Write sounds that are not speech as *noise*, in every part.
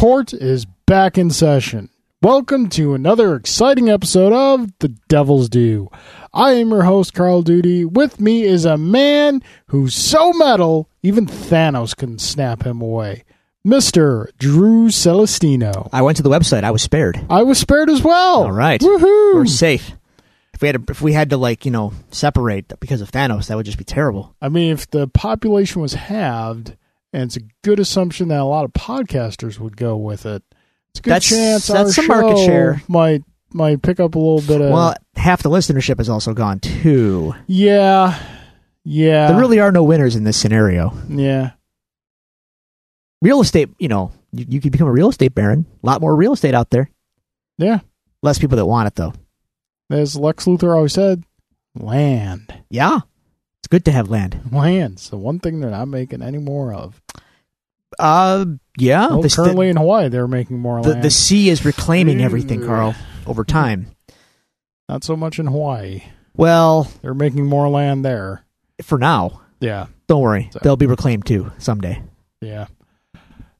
Court is back in session. Welcome to another exciting episode of The Devil's Due. I am your host, Carl Duty. With me is a man who's so metal, even Thanos can snap him away. Mr. Drew Celestino. I went to the website. I was spared. I was spared as well. All right. Woohoo. We're safe. If we had to, if we had to like you know separate because of Thanos, that would just be terrible. I mean, if the population was halved, and it's a good assumption that a lot of podcasters would go with it, it's a good That's- chance that's our some market share. might might pick up a little bit of. well, half the listenership is also gone too. yeah, yeah, There really are no winners in this scenario. yeah. Real estate, you know, you, you could become a real estate baron. A lot more real estate out there. Yeah. Less people that want it though. As Lex Luthor always said, land. Yeah, it's good to have land. Land's the one thing they're not making any more of. Uh, yeah. Well, this- currently in Hawaii, they're making more the, land. the sea is reclaiming everything, Carl, over time. not so much in Hawaii. Well, They're making more land there. for now, Yeah, don't worry. So- They'll be reclaimed too someday. yeah.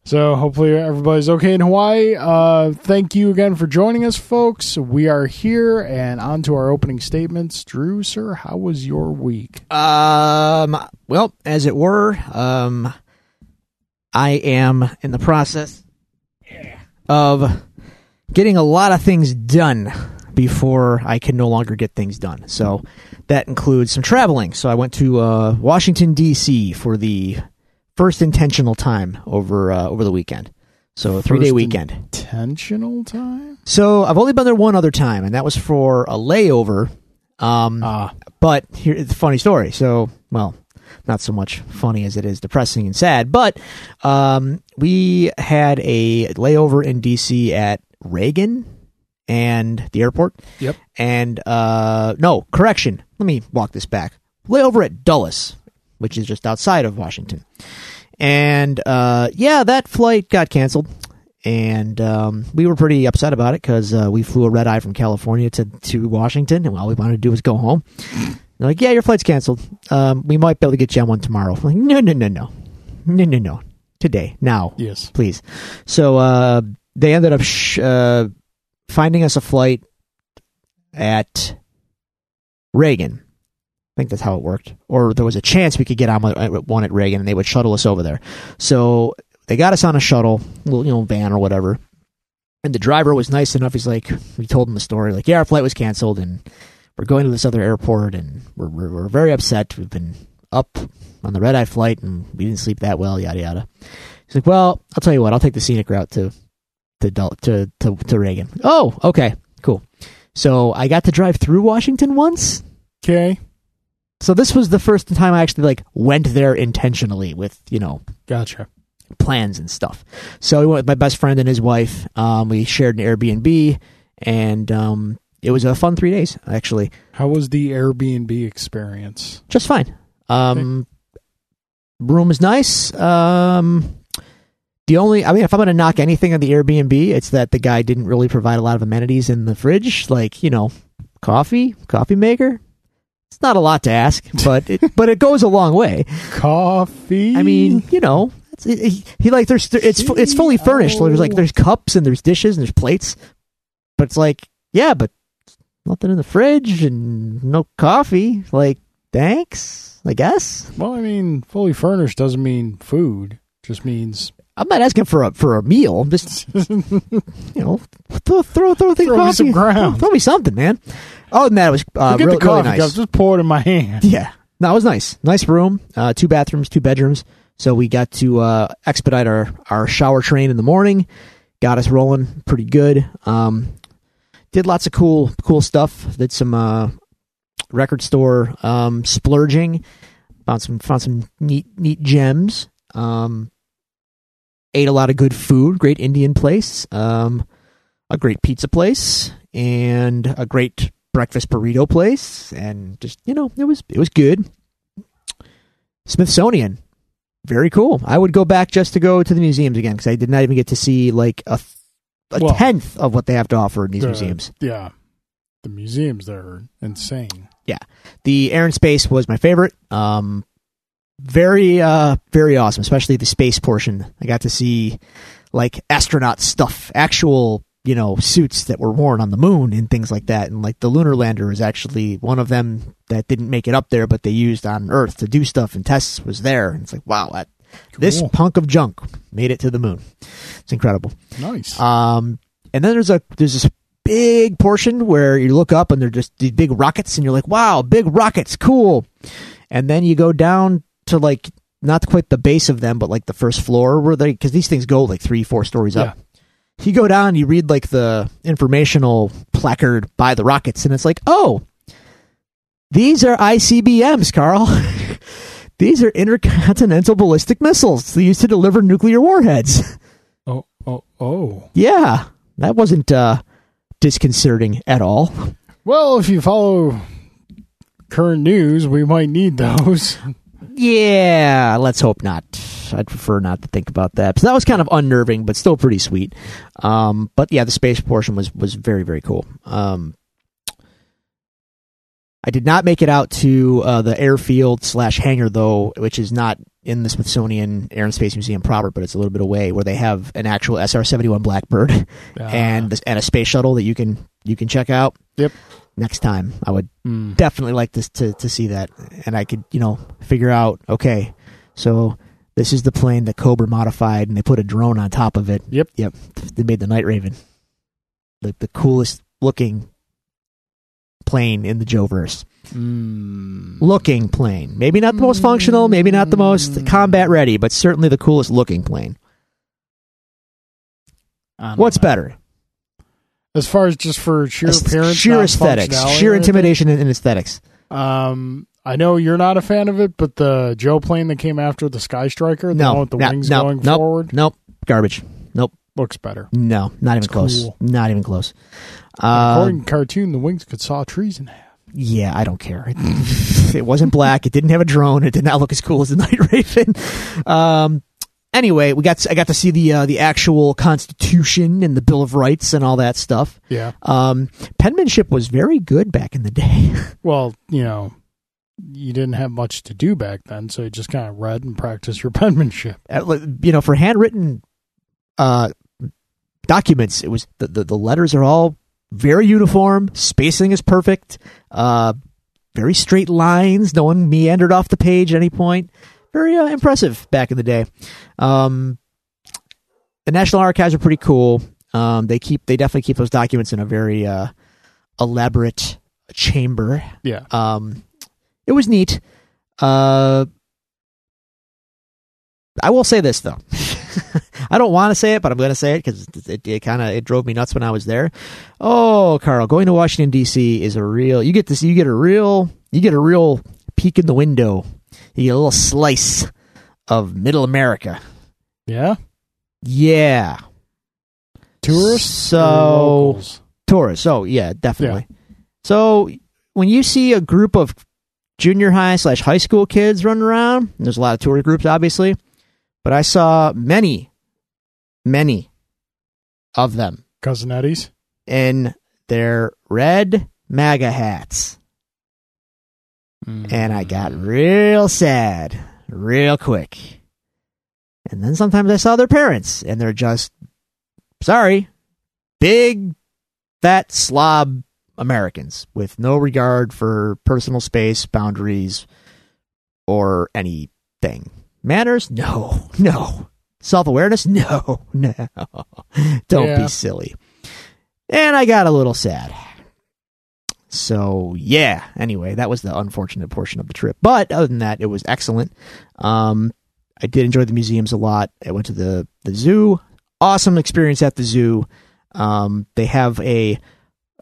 So hopefully everybody's okay in Hawaii. Uh, thank you again for joining us, folks. We are here and on to our opening statements. Drew, sir, how was your week? Um. Well, as it were, um, I am in the process of getting a lot of things done before I can no longer get things done. So that includes some traveling. So I went to uh, Washington D.C. for the first intentional time over uh, over the weekend. So a three day weekend. Intentional time? So I've only been there one other time, and that was for a layover. Um, Ah, but here's the funny story. So, well, not so much funny as it is depressing and sad. But um, we had a layover in DC at Reagan and the airport. Yep. And uh, no, correction. Let me walk this back. Layover at Dulles, which is just outside of Washington. And uh, yeah, that flight got canceled. And um, we were pretty upset about it because uh, we flew a red eye from California to, to Washington, and all we wanted to do was go home. They're like, yeah, your flight's canceled. Um, we might be able to get you on one tomorrow. I'm like, no, no, no, no, no, no, no. Today, now, yes. please. So uh, they ended up sh- uh, finding us a flight at Reagan. I think that's how it worked. Or there was a chance we could get on one- uh, one at Reagan, and they would shuttle us over there. So they got us on a shuttle, little you know van or whatever. And the driver was nice enough. He's like, we told him the story, like, yeah, our flight was canceled, and we're going to this other airport, and we're we're, we're very upset. We've been up on the red eye flight, and we didn't sleep that well, yada yada. He's like, well, I'll tell you what, I'll take the scenic route to to to to, to Reagan. Oh, okay, cool. So I got to drive through Washington once. Okay. So this was the first time I actually like went there intentionally with you know Gotcha. plans and stuff. So we went with my best friend and his wife. Um, we shared an Airbnb, and um, it was a fun three days actually. How was the Airbnb experience? Just fine. Um, room is nice. Um, the only, I mean, if I'm going to knock anything on the Airbnb, it's that the guy didn't really provide a lot of amenities in the fridge, like you know, coffee, coffee maker. It's not a lot to ask, but it, but it goes a long way. Coffee. I mean, you know, it's, he, he like there's it's it's fully furnished. There's like there's cups and there's dishes and there's plates, but it's like yeah, but nothing in the fridge and no coffee. Like thanks, I guess. well, I mean, fully furnished doesn't mean food. Just means I'm not asking for a for a meal. I'm just *laughs* you know throw throw throw, thing Throw me some ground. Throw, throw me something, man. Oh, and that it was uh, really, the really nice. Just pour it in my hand. Yeah, no, it was nice. Nice room, uh, two bathrooms, two bedrooms. So we got to uh, expedite our our shower train in the morning. Got us rolling pretty good. Um, did lots of cool cool stuff. Did some uh, record store um, splurging. Found some found some neat neat gems. Um, ate a lot of good food. Great Indian place. Um, a great pizza place and a great breakfast burrito place and just you know it was it was good smithsonian very cool i would go back just to go to the museums again because i did not even get to see like a, a Well, tenth of what they have to offer in these the- museums Yeah. The museums there are insane. Yeah, the air and space was my favorite um very uh very awesome, especially the space portion. I got to see like astronaut stuff, actual you know suits that were worn on the moon and things like that. And like the lunar lander is actually one of them that didn't make it up there, but they used on Earth to do stuff and tests was there. And it's like wow, that this punk of junk made it to the moon. It's incredible. Nice. Um, and then there's a there's this big portion where you look up and they're just these big rockets, and you're like, wow, big rockets, cool. And then you go down to like not quite the base of them, but like the first floor where they because these things go like three, four stories up. You go down, you read like the informational placard by the rockets, and it's like, oh, these are ICBMs, Carl. *laughs* these are intercontinental ballistic missiles they used to deliver nuclear warheads. oh, oh, oh. Yeah, that wasn't uh, disconcerting at all. Well, if you follow current news, we might need those. *laughs* Yeah, let's hope not. I'd prefer not to think about that. So that was kind of unnerving, but still pretty sweet. Um, but yeah, the space portion was was very very cool. Um, I did not make it out to uh, the airfield slash hangar though, which is not in the Smithsonian Air and Space Museum proper, but it's a little bit away, where they have an actual SR seventy one Blackbird Uh, and and a space shuttle that you can you can check out. Yep. Next time, I would mm, definitely like this to to see that, and I could you know figure out okay, so this is the plane that Cobra modified, and they put a drone on top of it. Yep. yep. They made the Night Raven, the the coolest looking plane in the Joeverse. mm. Looking plane, maybe not the most functional, maybe not the most combat ready, but certainly the coolest looking plane. What's know. better? As far as just for sheer appearance, sheer aesthetics, sheer intimidation and, and aesthetics. Um, I know you're not a fan of it, but the Joe plane that came after the Sky Striker, the No, one with the no, wings no, going nope. forward, Nope, garbage. Nope, looks better. no, not even It's close. cool. Not even close. According Um, to cartoon, the wings could saw trees in half. yeah, I don't care. It, *laughs* it wasn't black. It didn't have a drone. It did not look as cool as the *laughs* Night Raven. Um, anyway, we got I got to see the uh, the actual Constitution and the Bill of Rights and all that stuff. Yeah. Um, penmanship was very good back in the day. *laughs* Well, you know, you didn't have much to do back then, so you just kind of read and practiced your *laughs* penmanship. Uh, you know, for handwritten uh, documents, it was the, the the letters are all very uniform. Spacing is perfect. Uh, very straight lines. No one meandered off the page at any point. Very uh, impressive back in the day. Um, the National Archives are pretty cool. Um, they keep they definitely keep those documents in a very uh, elaborate chamber. Yeah. Um, it was neat. Uh, I will say this though. *laughs* I don't want to say it, but I'm going to say it because it, it kind of it drove me nuts when I was there. Oh, Carl, going to Washington D.C. is a real. You get this. You get a real. You get a real peek in the window. You get a little slice of Middle America. Yeah. Yeah. Tourists? So tourists. Oh yeah, definitely. So when you see a group of junior high slash high school kids running around, there's a lot of tour groups, obviously, but I saw many, many of them Cousin Eddie's? in their red MAGA hats, and I got real sad real quick. And then sometimes I saw their parents, and they're just sorry, big, fat slob Americans with no regard for personal space, boundaries, or anything. Manners? No, *laughs* no. Self awareness? No, *laughs* no. Don't Yeah. be silly. And I got a little sad. So, yeah. Anyway, that was the unfortunate portion of the trip. But other than that, it was excellent. Um, I did enjoy the museums a lot. I went to the, the zoo. Awesome experience at the zoo. Um, they have a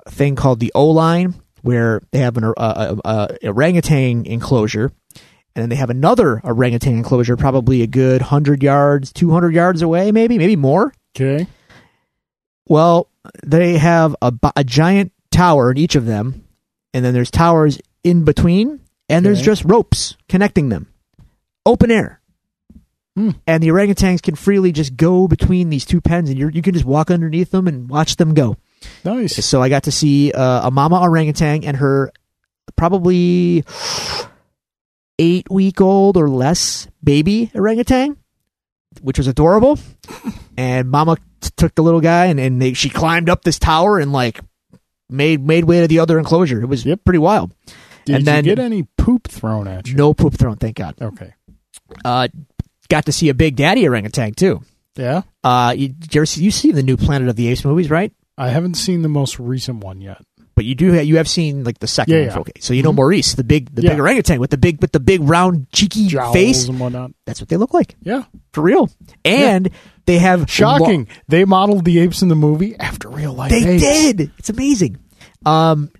thing called the O line where they have an uh, uh, uh, orangutan enclosure, and then they have another orangutan enclosure, probably a good hundred yards, two hundred yards away, maybe, maybe more. Okay. Well, they have a, a giant tower in each of them, and then there's towers in between, and there's just ropes connecting them, open air. Hmm. And the orangutans can freely just go between these two pens, and you you can just walk underneath them and watch them go. Nice. So I got to see uh, a mama orangutan and her probably *sighs* eight week old or less baby orangutan, which was adorable. *laughs* and Mama t- took the little guy and, and they, she climbed up this tower and like made made way to the other enclosure. It was Yep. pretty wild. Did and you then- get any poop thrown at you? No poop thrown, thank God. Okay. Uh, got to see a big daddy orangutan too. Yeah. Uh, you, you, see, you see the new Planet of the Apes movies, right? I haven't seen the most recent one yet. But you do have, you have seen like the second Yeah, one. yeah. Okay, so you know Mhm. Maurice, the big the Yeah. big orangutan with the big with the big round cheeky Jowls face. and whatnot. That's what they look like Yeah. for real. And they have Shocking. they modeled the apes in the movie after real life They apes. did. It's amazing. Um,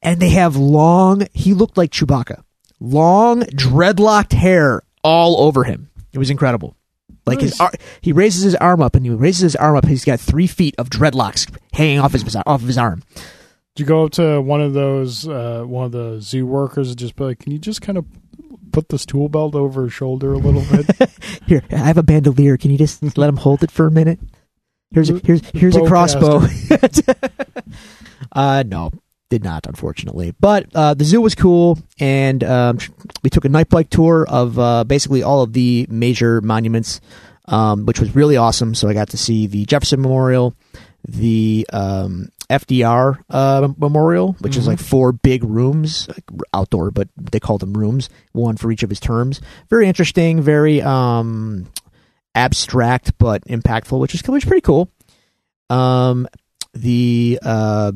and they have long. He looked like Chewbacca. Long dreadlocked hair all over him. It was incredible. Like his, Nice. ar- he raises his arm up, and he raises his arm up. He's got three feet of dreadlocks hanging off his off of his arm. Did you go up to one of those, uh, one of the zoo workers and just be like, can you just kind of put this tool belt over his shoulder a little bit? *laughs* Here, I have a bandolier. Can you just let him hold it for a minute? Here's a, here's here's a crossbow. *laughs* uh, no, did not, unfortunately. But uh, the zoo was cool, and um, we took a night bike tour of uh, basically all of the major monuments, um, which was really awesome. So I got to see the Jefferson Memorial, the um, FDR uh, Memorial, which is Mhm. like four big rooms, like outdoor, but they call them rooms, one for each of his terms. Very interesting, very um, abstract but impactful, which is which is pretty cool. Um, the uh,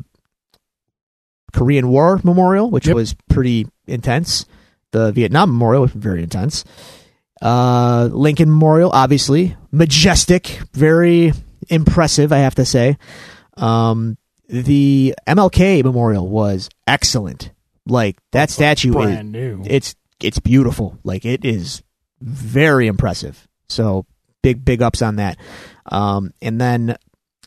Korean War Memorial, which Yep. was pretty intense. The Vietnam Memorial was very intense. Uh, Lincoln Memorial, obviously majestic, very impressive, I have to say. Um, the MLK Memorial was excellent. Like that statue is Brand new. it's it's beautiful. Like it is very impressive. So big big ups on that. Um, and then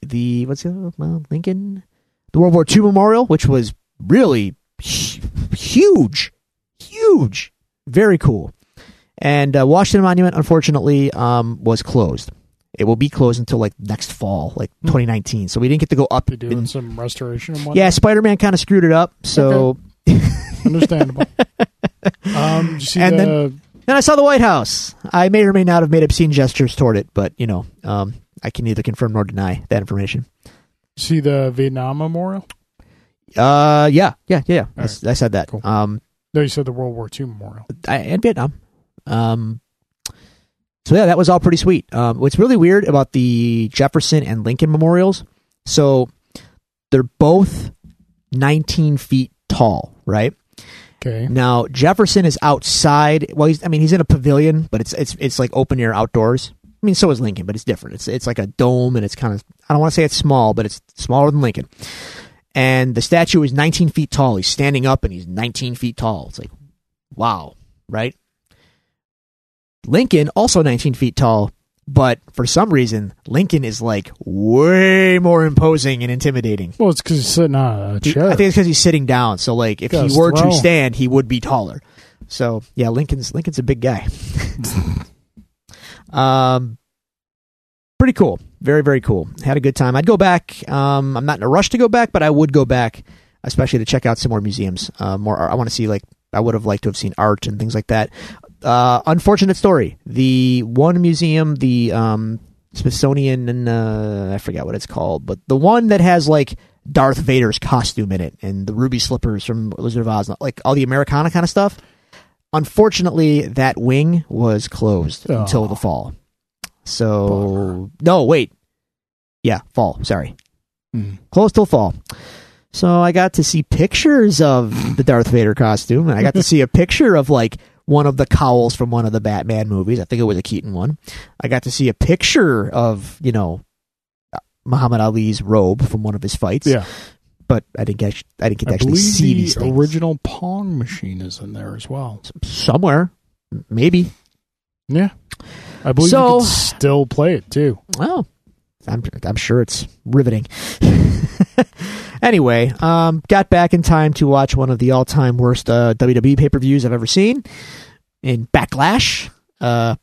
the what's the other- well Lincoln, the World War II Memorial, which was really huge, huge, very cool. And uh, Washington Monument, unfortunately, um, was closed. It will be closed until like next fall, like Hmm. 2019. So we didn't get to go up. They're doing in- some restoration and whatnot. yeah, Spider Man kind of screwed it up. So *laughs* Understandable. um, you see And the, Then I saw the White House. I may or may not have made obscene gestures toward it, but you know, um, I can neither confirm nor deny that information. see the Vietnam Memorial? Uh, yeah, yeah, yeah. I, All s- I said that. Cool. Um, No, you said the World War II Memorial. I, and Vietnam. Um, so yeah, that was all pretty sweet. Um, what's really weird about the Jefferson and Lincoln memorials? So they're both 19 feet tall, right? Okay. Now Jefferson is outside. Well, he's, I mean, he's in a pavilion, but it's it's it's like open air outdoors. I mean, so is Lincoln, but it's different. It's it's like a dome, and it's kind of I don't want to say it's small, but it's smaller than Lincoln. And the statue is 19 feet tall. He's standing up, and he's 19 feet tall. It's like, wow, right? Lincoln also 19 feet tall, but for some reason Lincoln is like way more imposing and intimidating. Well, it's because he's sitting on a He- I think it's because he's sitting down. So like, if he were to stand, he would be taller. So yeah, Lincoln's Lincoln's a big guy. *laughs* um, pretty cool. Very very cool. Had a good time. I'd go back. Um, I'm not in a rush to go back, but I would go back, especially to check out some more museums. Uh, more. I want to see like I would have liked to have seen art and things like that. Uh, unfortunate story. The one museum, the um, Smithsonian, and uh, I forget what it's called, but the one that has like Darth Vader's costume in it and the ruby slippers from Wizard of Oz, like all the Americana kind of stuff. Unfortunately, that wing was closed Oh. until the fall. So no, wait, yeah, fall. Sorry, Mm. closed till fall. So I got to see pictures of the Darth Vader costume, and I got to see a *laughs* picture of like one of the cowls from one of the Batman movies. I think it was a Keaton one. I got to see a picture of you know Muhammad Ali's robe from one of his fights. Yeah. but I didn't get I didn't get to I actually see the these things original Pong machine is in there as well. somewhere. Maybe. Yeah. I believe So- you can still play it too. Well, I'm I'm sure it's riveting. *laughs* anyway, um, got back in time to watch one of the all-time worst uh, WWE pay-per-views I've ever seen in Backlash. Uh,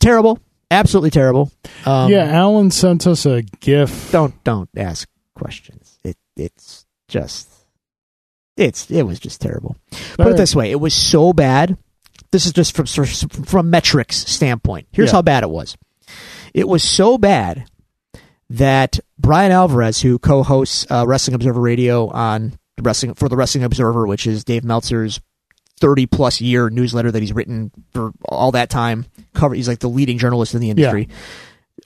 terrible, absolutely terrible. Um, yeah, Alan sent us a GIF. Don't don't ask questions. It it's just it's it was just terrible. Put All it this way, it was so bad this is just from from metrics standpoint. Here's Yeah. how bad it was. It was so bad that Bryan Alvarez, who co-hosts uh, Wrestling Observer Radio on the wrestling for the Wrestling Observer, which is Dave Meltzer's 30 plus year newsletter that he's written for all that time. Cover he's like the leading journalist in the industry.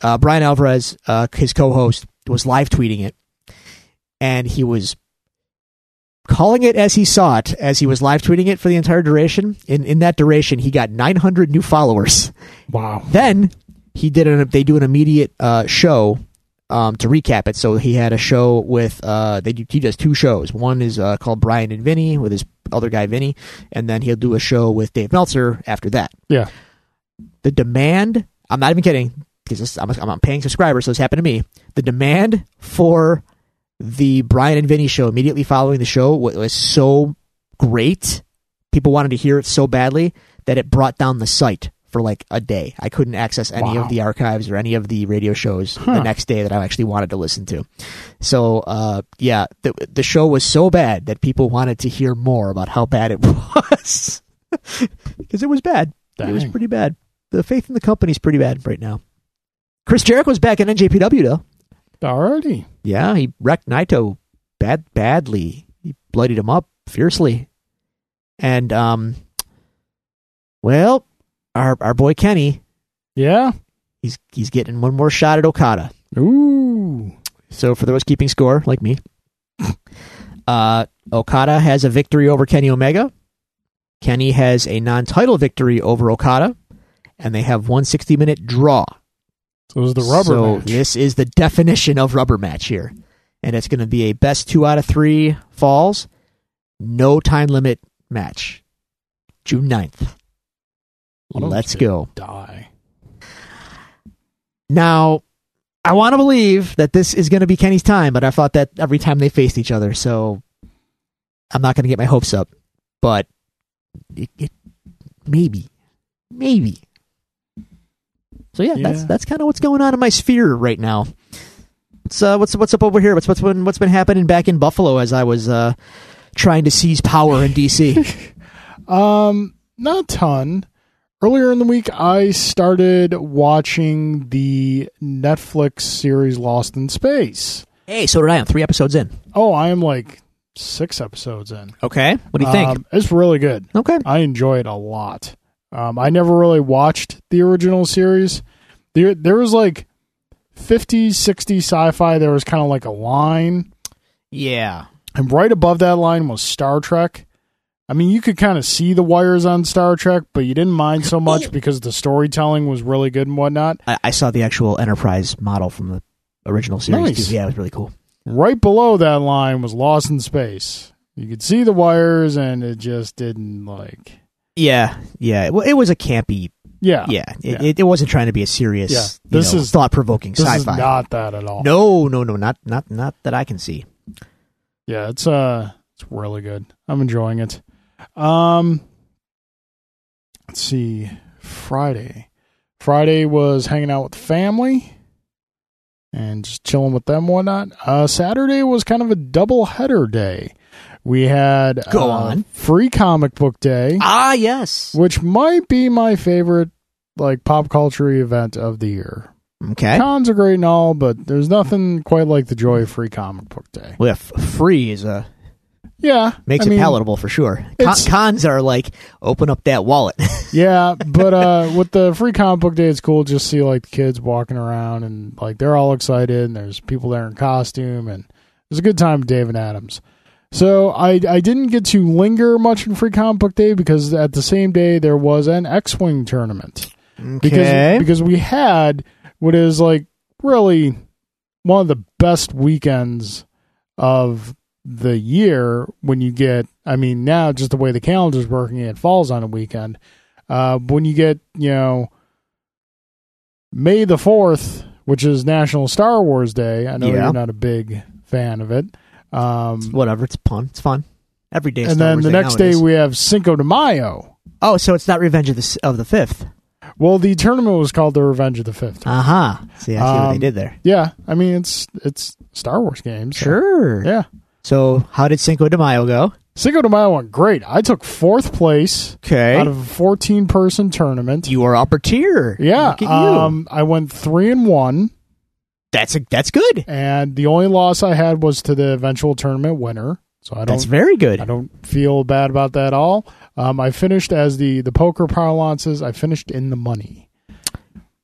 Uh, Bryan Alvarez, uh, his co-host, was live tweeting it, and he was calling it as he saw it as he was live tweeting it for the entire duration. In in that duration, he got 900 new followers. Wow. Then he did an they do an immediate uh, show um, to recap it. So he had a show with uh, they do, he does two shows. One is uh, called Bryan and Vinny with his other guy Vinny, and then he'll do a show with Dave Meltzer after that. Yeah. The demand, I'm not even kidding because I'm, I'm paying subscribers, so this happened to me. The demand for the Bryan and Vinny show immediately following the show wa- was so great. People wanted to hear it so badly that it brought down the site for like a day. I couldn't access any Wow. of the archives or any of the radio shows Huh. the next day that I actually wanted to listen to. So, uh, yeah, the the show was so bad that people wanted to hear more about how bad it *laughs* was *laughs* because it was bad. It was pretty bad. The faith in the company's pretty bad right now. Chris Jericho's back in NJPW though. Alrighty. Yeah, he wrecked Naito bad badly. He bloodied him up fiercely. And um well, our our boy Kenny, Yeah. he's he's getting one more shot at Okada. Ooh. So for those keeping score, like me, *laughs* uh Okada has a victory over Kenny Omega. Kenny has a non-title victory over Okada, and they have one 60-minute draw. So it was the rubber so match. this is the definition of rubber match here. And it's going to be a best two out of three falls, no time limit match. June 9th. Let's go. Die. Now, I want to believe that this is going to be Kenny's time, but I thought that every time they faced each other, so I'm not going to get my hopes up. But it, it, maybe, maybe. So yeah, that's Yeah. that's kind of what's going on in my sphere right now. What's uh, what's what's up over here? What's what's been what's been happening back in Buffalo as I was uh, trying to seize power in DC? *laughs* Um, not a ton. Earlier in the week, I started watching the Netflix series Lost in Space. hey, so did I. I'm three episodes in. Oh, I am like six episodes in. Okay, what do you think? Um, it's really good. okay, I enjoy it a lot. Um, I never really watched the original series. There, there was like 50, 60 sci-fi. There was kind of like a line, yeah, and right above that line was Star Trek. I mean, you could kind of see the wires on Star Trek, but you didn't mind so much because the storytelling was really good and whatnot. I, I saw the actual Enterprise model from the original series. Nice. Too. Yeah, it was really cool. Right below that line was Lost in Space. You could see the wires, and it just didn't like. Yeah, yeah. Well, it was a campy. Yeah, Yeah, it, Yeah. It, it wasn't trying to be a serious. Yeah, you this know, is- thought-provoking This is sci-fi. not that at all. no, no, no, not not not that I can see. Yeah, it's uh it's really good. I'm enjoying it. Um let's see. Friday. Friday was hanging out with family and just chilling with them and whatnot. Uh Saturday was kind of a double header day. We had Go uh, on. free comic book day, Ah, yes. which might be my favorite like pop culture event of the year. Okay. Cons are great and all, but there's nothing quite like the joy of free comic book day. Well, f- free is a Yeah, makes I it mean, palatable for sure. Con- cons are like open up that wallet. *laughs* Yeah, but uh, with the free comic book day, it's cool just see like the kids walking around and like they're all excited and there's people there in costume and it's a good time with Dave and Adams. So I I didn't get to linger much in free comic book day because at the same day there was an X Wing tournament Okay. because because we had what is like really one of the best weekends of the year when you get I mean now just the way the calendar's working it falls on a weekend uh when you get you know May the 4th which is National Star Wars Day I know Yeah. you're not a big fan of it um Whatever. It's fun. It's fun. Every day. and then Wars the Day next day we have Cinco de Mayo oh, so it's not Revenge of the of the Fifth. well the tournament was called the Revenge of the 5th Uh huh. See, I see what they Um, did there. yeah I mean it's it's Star Wars games so- Sure. yeah So, how did Cinco de Mayo go? Cinco de Mayo went great. I took fourth place Okay. out of a 14 person tournament. you are upper tier. yeah, Look at you. um, I went three and one, that's a, that's good. and the only loss I had was to the eventual tournament winner. So I don't, That's very good. I don't feel bad about that at all. Um, I finished as the the poker parlances. I finished in the money.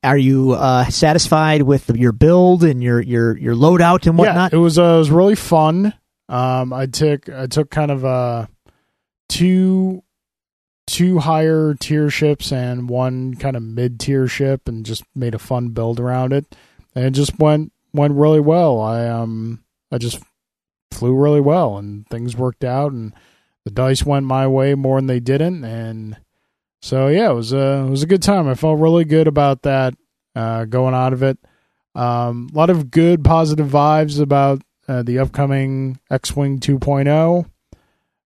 Are you uh, satisfied with your build and your your your loadout and whatnot? Yeah, it was uh, it was really fun. Um, I took I took kind of uh two two higher tier ships and one kind of mid tier ship, and just made a fun build around it, and it just went went really well. I um I just flew really well, and things worked out, and the dice went my way more than they didn't, and so yeah, it was a it was a good time. I felt really good about that uh, going out of it. Um, a lot of good positive vibes about uh, the upcoming X-wing 2.0.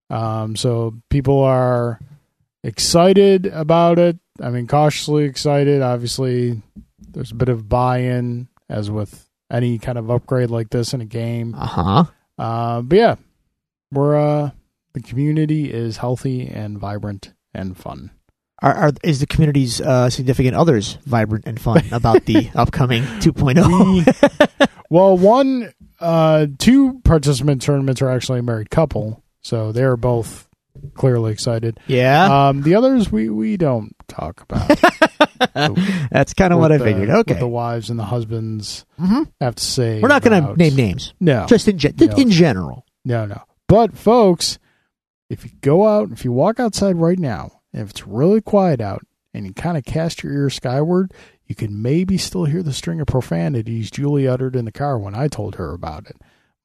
Um, so people are excited about it. I mean, cautiously excited. Obviously, there's a bit of buy-in, as with any kind of upgrade like this in a game. Uh huh. Uh, but yeah, we're uh, the community is healthy and vibrant and fun. Are, are is the community's uh, significant others vibrant and fun about the *laughs* upcoming oh? 2.0? well, one, uh, two participant tournaments are actually a married couple, so they're both clearly excited. yeah, Um, the others we we don't talk about. *laughs* that's kind of what I the- figured. Okay, the wives and the husbands Mhm. have to say. we're not going to name names, No, just in ge- No. in general. no, no. But folks, if you go out, if you walk outside right now, and if it's really quiet out, and you kind of cast your ear skyward, you can maybe still hear the string of profanities Julie uttered in the car when I told her about it.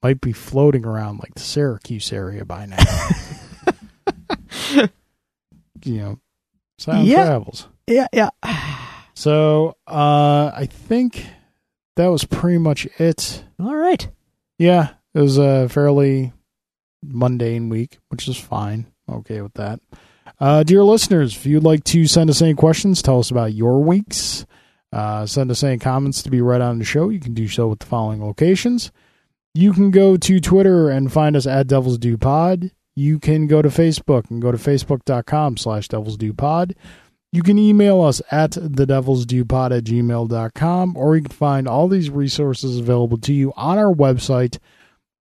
Might be floating around like the Syracuse area by now. *laughs* you know, sound Yeah. travels. Yeah, yeah. *sighs* So uh, I think that was pretty much it. All right. Yeah, it was a fairly mundane week, which is fine. Okay with that. Uh, dear listeners, if you'd like to send us any questions, tell us about your weeks. Uh, send us any comments to be read on the show. You can do so with the following locations. You can go to Twitter and find us at Devils Due Pod. You can go to Facebook and go to facebook.com slash Devils Due Pod. You can email us at the Devils Due Pod at gmail.com, or you can find all these resources available to you on our website,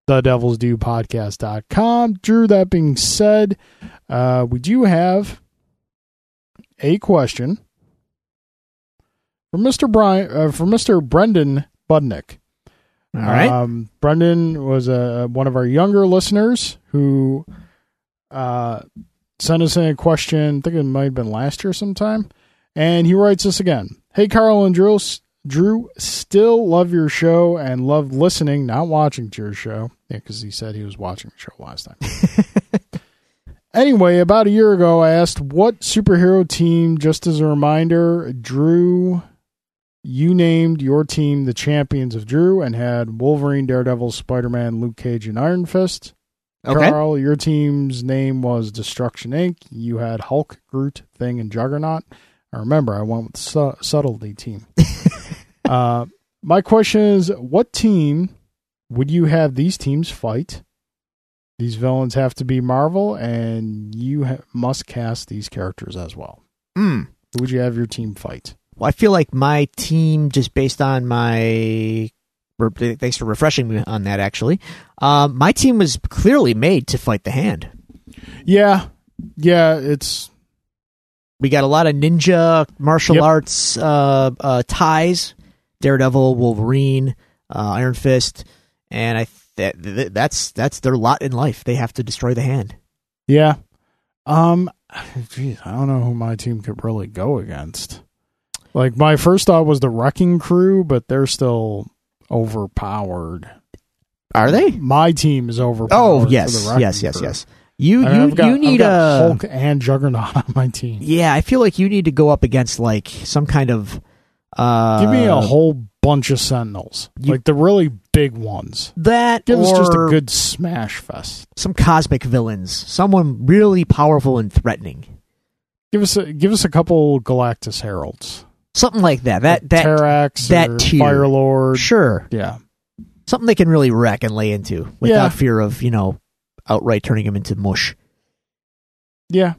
the Devils Due Podcast.com. Drew, that being said, uh, we do have a question from Mr. Brian, uh, from Mr. Brendan Budnick. All right. Um, Brendan was a one of our younger listeners who uh, sent us in a question. I think it might have been last year sometime, and he writes us again. Hey, Carl and Drew, Drew, still love your show and love listening, not watching to your show. Yeah, because he said he was watching the show last time. *laughs* anyway, about a year ago, I asked what superhero team. Just as a reminder, Drew you named your team the champions of Drew and had Wolverine, Daredevil, Spider Man, Luke Cage, and Iron Fist. okay. Carl, your team's name was Destruction Inc. You had Hulk, Groot, Thing, and Juggernaut. I remember I went with the su- subtlety team. *laughs* uh, my question is what team would you have these teams fight? These villains have to be Marvel, and you ha- must cast these characters as well. Mm. Who would you have your team fight? Well, I feel like my team, just based on my. Thanks for refreshing me on that. Actually, um, my team was clearly made to fight the hand. Yeah, yeah, it's We got a lot of ninja martial Yep. arts uh, uh, ties: Daredevil, Wolverine, uh, Iron Fist, and I th- th- that's that's their lot in life. They have to destroy the hand. Yeah. Um *sighs* geez, I don't know who my team could really go against. Like my first thought was the wrecking crew, but they're still overpowered. Are they? My team is overpowered. Oh yes, yes, yes, Crew. yes. You And you got- you need a Hulk and Juggernaut *laughs* on my team. yeah. I feel like you need to go up against like some kind of uh, Give me a whole bunch of Sentinels, you- like the really big ones. that Give or us just a good smash fest. some cosmic villains, someone really powerful and threatening, Give us a, give us a couple Galactus Heralds. Something like that. That that Terrax, that tier. Fire Lord. sure, Yeah, something they can really wreck and lay into without Yeah. fear of you know outright turning him into mush. Yeah.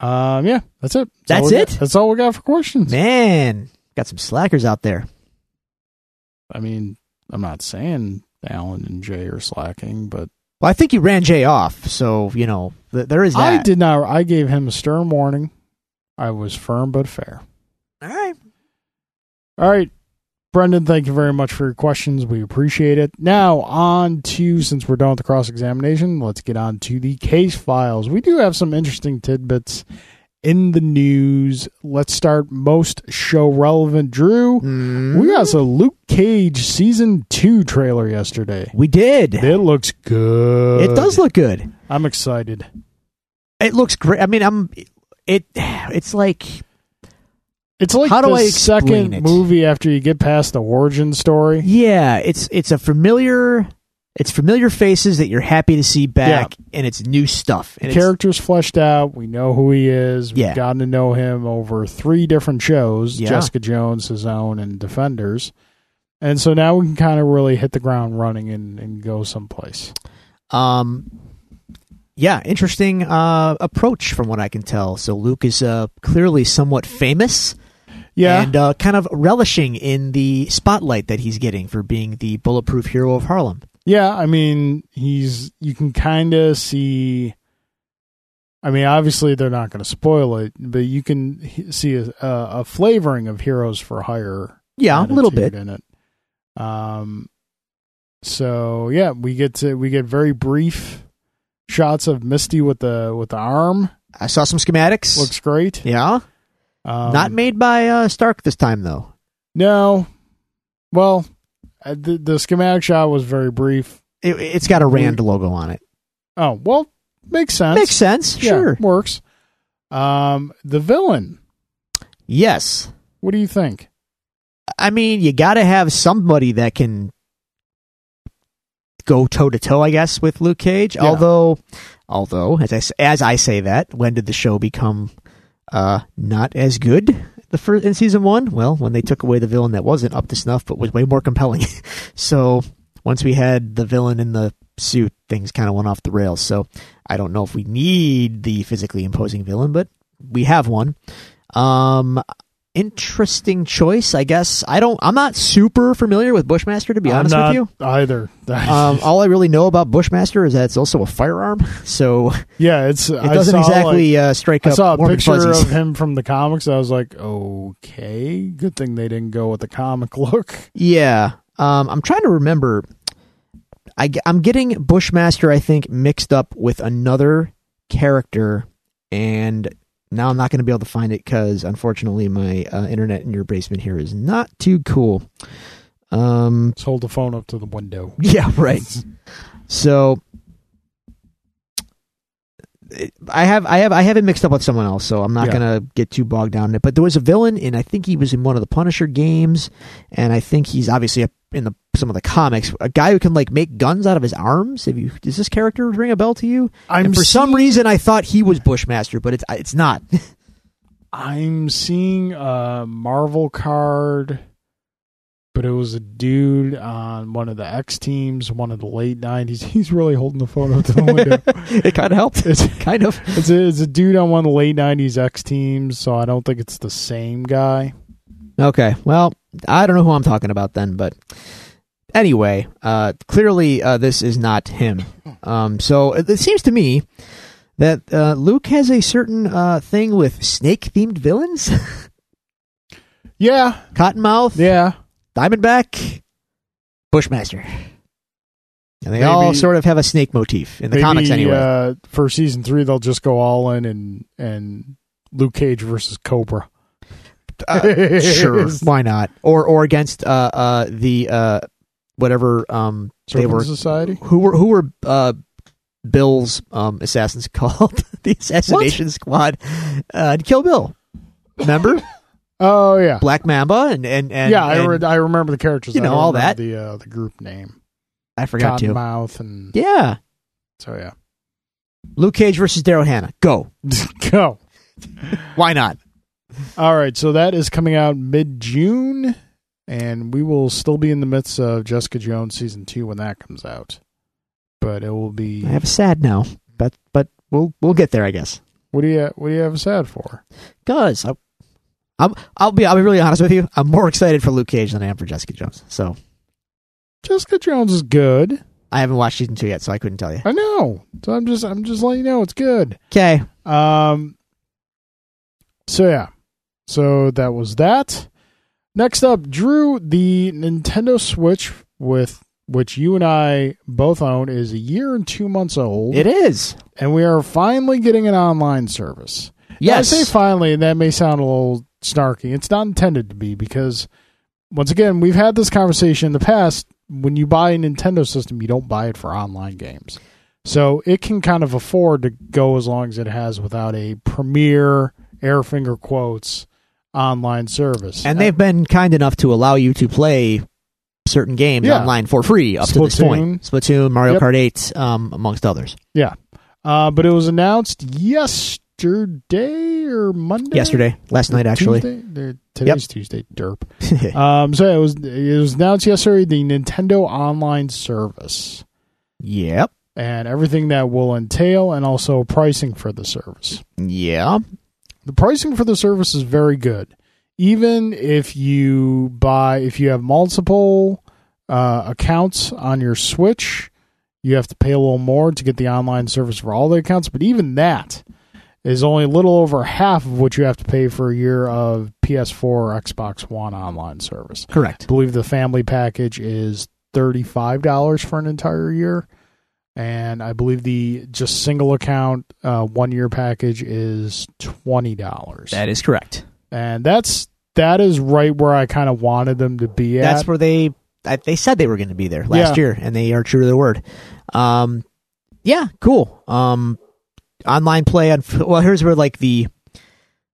Um. Yeah. That's it. all That's it? That's all we got for questions. Man, got some slackers out there. I mean, I'm not saying Alan and Jay are slacking, but Well, I think you ran Jay off, so you know th- there is that. I did not. I gave him a stern warning. I was firm but fair. All right. All right. Brendan, thank you very much for your questions. We appreciate it. Now, on to, since we're done with the cross examination, let's get on to the case files. We do have some interesting tidbits in the news. Let's start most show relevant. Drew, Mm, we got some Luke Cage season two trailer yesterday. we did. It looks good. It does look good. I'm excited. It looks great. I mean, I'm. It. It's like It's like How do the I explain second it? movie after you get past the origin story. yeah. It's it's a familiar. It's familiar faces that you're happy to see back, and it's new stuff. And it's, character's fleshed out. We know who he is. We've Yeah. gotten to know him over three different shows Yeah. Jessica Jones, His Own, and Defenders. And so now we can kind of really hit the ground running and, and go someplace. um, yeah, interesting uh, approach from what I can tell. So Luke is uh, clearly somewhat famous. Yeah. and uh, kind of relishing in the spotlight that he's getting for being the bulletproof hero of Harlem. yeah. I mean, he's, you can kind of see. I mean, obviously they're not going to spoil it, but you can see a, a, a flavoring of Heroes for Hire Yeah, a little bit. in it. Um, so yeah, we get to we get very brief shots of Misty with the with the arm. I saw some schematics. Looks great. yeah, Um, not made by uh, Stark this time though. No, well, uh, the the schematic shot was very brief. It, it's got a Rand logo on it. Oh well, makes sense. Makes sense. Yeah, Sure. works. Um, the villain. Yes. What do you think? I mean, you got to have somebody that can go toe to toe, I guess, with Luke Cage. Yeah. Although, although as I as I say that, when did the show become uh, not as good? The first in season one, well, when they took away the villain that wasn't up to snuff, but was way more compelling. *laughs* so once we had the villain in the suit, things kind of went off the rails. So I don't know if we need the physically imposing villain, but we have one. Um, interesting choice, I guess. I don't. I'm not super familiar with Bushmaster, to be honest I'm with you. Either. *laughs* Um, all I really know about Bushmaster is that it's also a firearm, *laughs* so yeah, it's. it doesn't exactly uh, strike I up saw a picture fuzzies. of him from the comics. I was like, okay, good thing they didn't go with the comic *laughs* look. Yeah, um, I'm trying to remember. I, I, am getting Bushmaster, I think, mixed up with another character, and now I'm not going to be able to find it because, unfortunately, my uh, internet in your basement here is not too cool. Um, Let's hold the phone up to the window. *laughs* Yeah, right. *laughs* So I have I have I have it mixed up with someone else, so I'm not Yeah. gonna get too bogged down in it. But there was a villain, and I think he was in one of the Punisher games, and I think he's obviously a, in the some of the comics. A guy who can like make guns out of his arms. Have you? Does this character ring a bell to you? I'm and for some reason, I thought he was Bushmaster, but it's it's not. *laughs* I'm seeing a Marvel card, but it was a dude on one of the X teams, one of the late '90s. *laughs* He's really holding the phone up to the *laughs* window. it kind of helped. It's *laughs* kind of. it's a, it's a dude on one of the late '90s X teams, so I don't think it's the same guy. Okay. Well, I don't know who I'm talking about then, but anyway, uh, clearly uh, this is not him. Um, so it, it seems to me that uh, Luke has a certain uh, thing with snake themed villains Yeah, Cottonmouth, yeah. Diamondback, Bushmaster. And they all sort of have a snake motif in the Maybe, comics anyway. Uh, for season three, they'll just go all in and and Luke Cage versus Cobra. Uh, *laughs* sure, why not? Or or against uh, uh, the uh, whatever um, they were Society. who were who were uh, Bill's um, assassins *laughs* called? the assassination squad. Uh, to Kill Bill. Remember *laughs* Oh yeah, Black Mamba and and, and yeah. I, re- I remember the characters. you know, all that. The uh, the group name. I forgot to. Cottonmouth and Yeah, so yeah. Luke Cage versus Daryl Hannah. Go. *laughs* Go. Why not? All right, so that is coming out mid June, and we will still be in the midst of Jessica Jones season two when that comes out. But it will be I have a sad now, but but we'll we'll get there, I guess. What do you What do you have a sad for? Cause I, I'm, I'll be I'll be really honest with you. I'm more excited for Luke Cage than I am for Jessica Jones. So Jessica Jones is good. I haven't watched season two yet, so I couldn't tell you. I know. So I'm just I'm just letting you know it's good. Okay. Um. So yeah, so that was that. Next up, Drew, the Nintendo Switch with which you and I both own is a year and two months old, It is. and we are finally getting an online service. Now, Yes. I say finally, and that may sound a little snarky. It's not intended to be because, once again, we've had this conversation in the past. When you buy a Nintendo system, you don't buy it for online games. So it can kind of afford to go as long as it has without a premier, air finger quotes, online service. and they've been kind enough to allow you to play certain games Yeah. online for free up to this point. Splatoon, Mario Yep. Kart 8, um, amongst others. Yeah. Uh, but it was announced yesterday or Monday? Yesterday, last night actually. Tuesday? Today's Tuesday, derp. *laughs* Um, so it was it was announced yesterday the Nintendo Online Service yep. and everything that will entail, and also pricing for the service. Yeah. The pricing for the service is very good, even if you buy if you have multiple uh, accounts on your Switch, you have to pay a little more to get the online service for all the accounts. But even that is only a little over half of what you have to pay for a year of PS4 or Xbox One online service. Correct. I believe the family package is $35 for an entire year. And I believe the just single account uh, one year package is $20. That is correct. and that's that is right where I kind of wanted them to be at. That's where they I, they said they were going to be there last Yeah. year, and they are true to their word. Um, yeah, cool. Um, online play on *laughs* well, here's where like the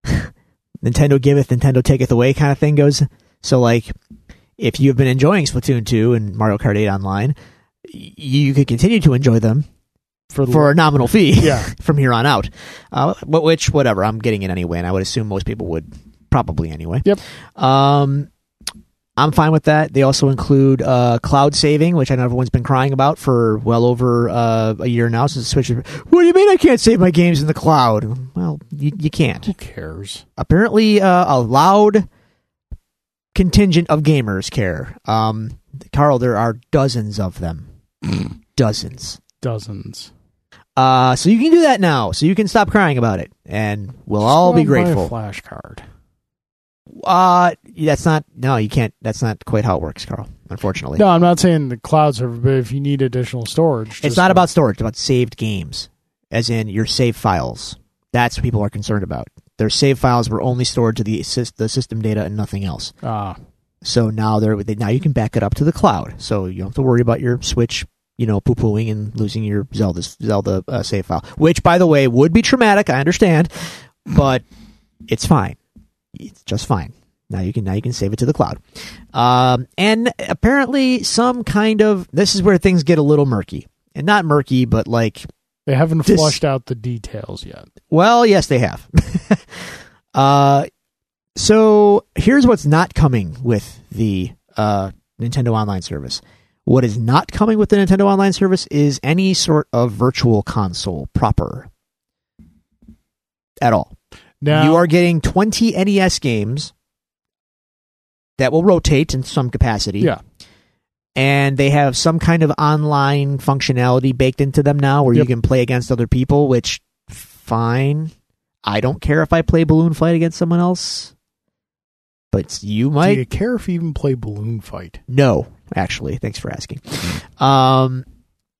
*laughs* Nintendo giveth, Nintendo taketh away kind of thing goes. So like, if you have been enjoying Splatoon 2 and Mario Kart 8 online, you could continue to enjoy them for for a nominal fee yeah. *laughs* from here on out. Uh, which, whatever, I'm getting it anyway, and I would assume most people would probably anyway. Yep. Um, I'm fine with that. They also include uh, cloud saving, which I know everyone's been crying about for well over uh, a year now since the Switch. What do you mean I can't save my games in the cloud? Well, you, you can't. Who cares? Apparently, uh, a loud contingent of gamers care. Um, Carl, there are dozens of them. *clears throat* dozens. Dozens. Uh, so you can do that now. So you can stop crying about it, and we'll Just all be out a grateful. flash card. Uh, that's not. No, you can't. That's not quite how it works, Carl. Unfortunately, No, I'm not saying the cloud server, but if you need additional storage, it's not about storage. It's about saved games, as in your save files. That's what people are concerned about. Their save files were only stored to the the system data and nothing else. Ah, So now they're they, now you can back it up to the cloud. So you don't have to worry about your Switch, you know, poo pooing and losing your Zelda Zelda uh, save file. Which, by the way, would be traumatic. I understand, but it's fine. It's just fine. Now you can now you can save it to the cloud. Um, and apparently, some kind of this is where things get a little murky, and not murky, but like they haven't This- flushed out the details yet. well, yes, they have. *laughs* uh, so here's what's not coming with the uh, Nintendo Online service. What is not coming with the Nintendo Online service is any sort of virtual console proper at all. Now you are getting 20 NES games that will rotate in some capacity. Yeah. And they have some kind of online functionality baked into them now where Yep. you can play against other people, which fine. I don't care if I play Balloon Fight against someone else. But you Do might you care if you even play Balloon Fight? no, actually. Thanks for asking. Um,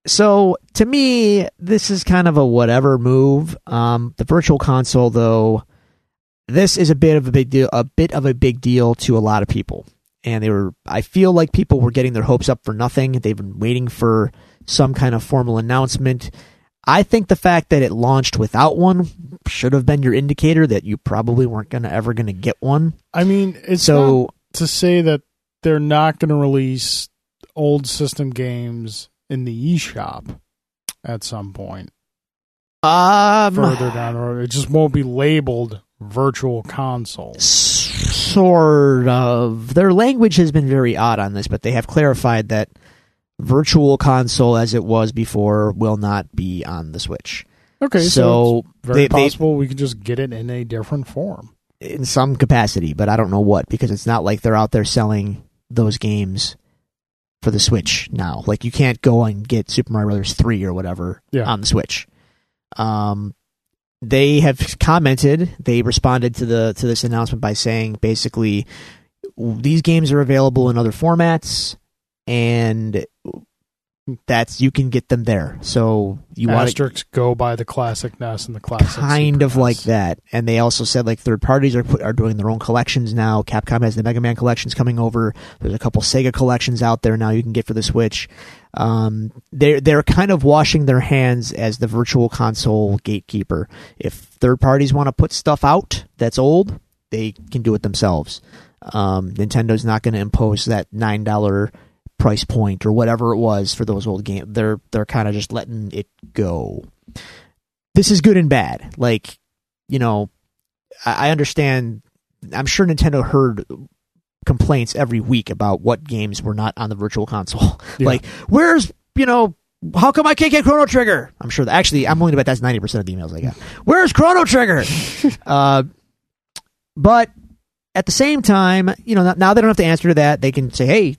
so to me, this is kind of a whatever move. Um, the virtual console, though, this is a bit of a big deal. A bit of a big deal to a lot of people, and they were. I feel like people were getting their hopes up for nothing. They've been waiting for some kind of formal announcement. I think the fact that it launched without one should have been your indicator that you probably weren't gonna ever gonna get one. I mean, it's so to say that they're not going to release old system games in the eShop at some point um, further down the road. It just won't be labeled virtual console. sort of their language has been very odd on this but they have clarified that virtual console as it was before will not be on the switch Okay, so, so it's very they- they- possible we could just get it in a different form. in some capacity, but I don't know what because it's not like they're out there selling those games for the Switch now. Like you can't go and get Super Mario Brothers 3 or whatever Yeah. on the Switch. Um they have commented, they responded to the to this announcement by saying basically these games are available in other formats and that's you can get them there. So you want to go by the classic NES and the classic. kind Super of like that. And they also said like third parties are put, are doing their own collections now. Capcom has the Mega Man collections coming over. There's a couple Sega collections out there now you can get for the Switch. Um, they're they're kind of washing their hands as the virtual console gatekeeper. If third parties want to put stuff out that's old, they can do it themselves. Um, Nintendo's not going to impose that nine dollar price point or whatever it was for those old games. They're they're kind of just letting it go. This is good and bad. Like, you know, I, I understand. I'm sure Nintendo heard complaints every week about what games were not on the virtual console. *laughs* Yeah. Like, where's you know. How come I can't get Chrono Trigger? I'm sure that actually I'm willing to bet that's ninety percent of the emails I got. *laughs* Where's Chrono Trigger? *laughs* uh, but at the same time, you know, now they don't have to answer to that. They can say, "Hey,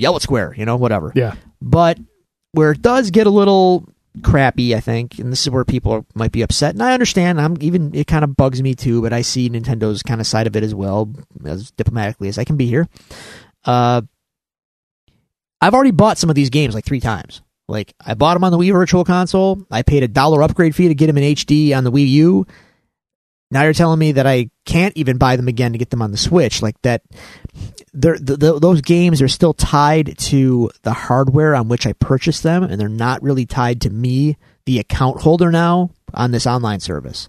yell at Square," you know, whatever. Yeah. But where it does get a little crappy, I think, and this is where people might be upset, and I understand. I'm even it kind of bugs me too, but I see Nintendo's kind of side of it as well, as diplomatically as I can be here. Uh, I've already bought some of these games like three times. Like I bought them on the Wii Virtual Console. I paid a dollar upgrade fee to get them in HD on the Wii U. Now you're telling me that I can't even buy them again to get them on the Switch. Like that, they're, th th those games are still tied to the hardware on which I purchased them, and they're not really tied to me, the account holder now on this online service.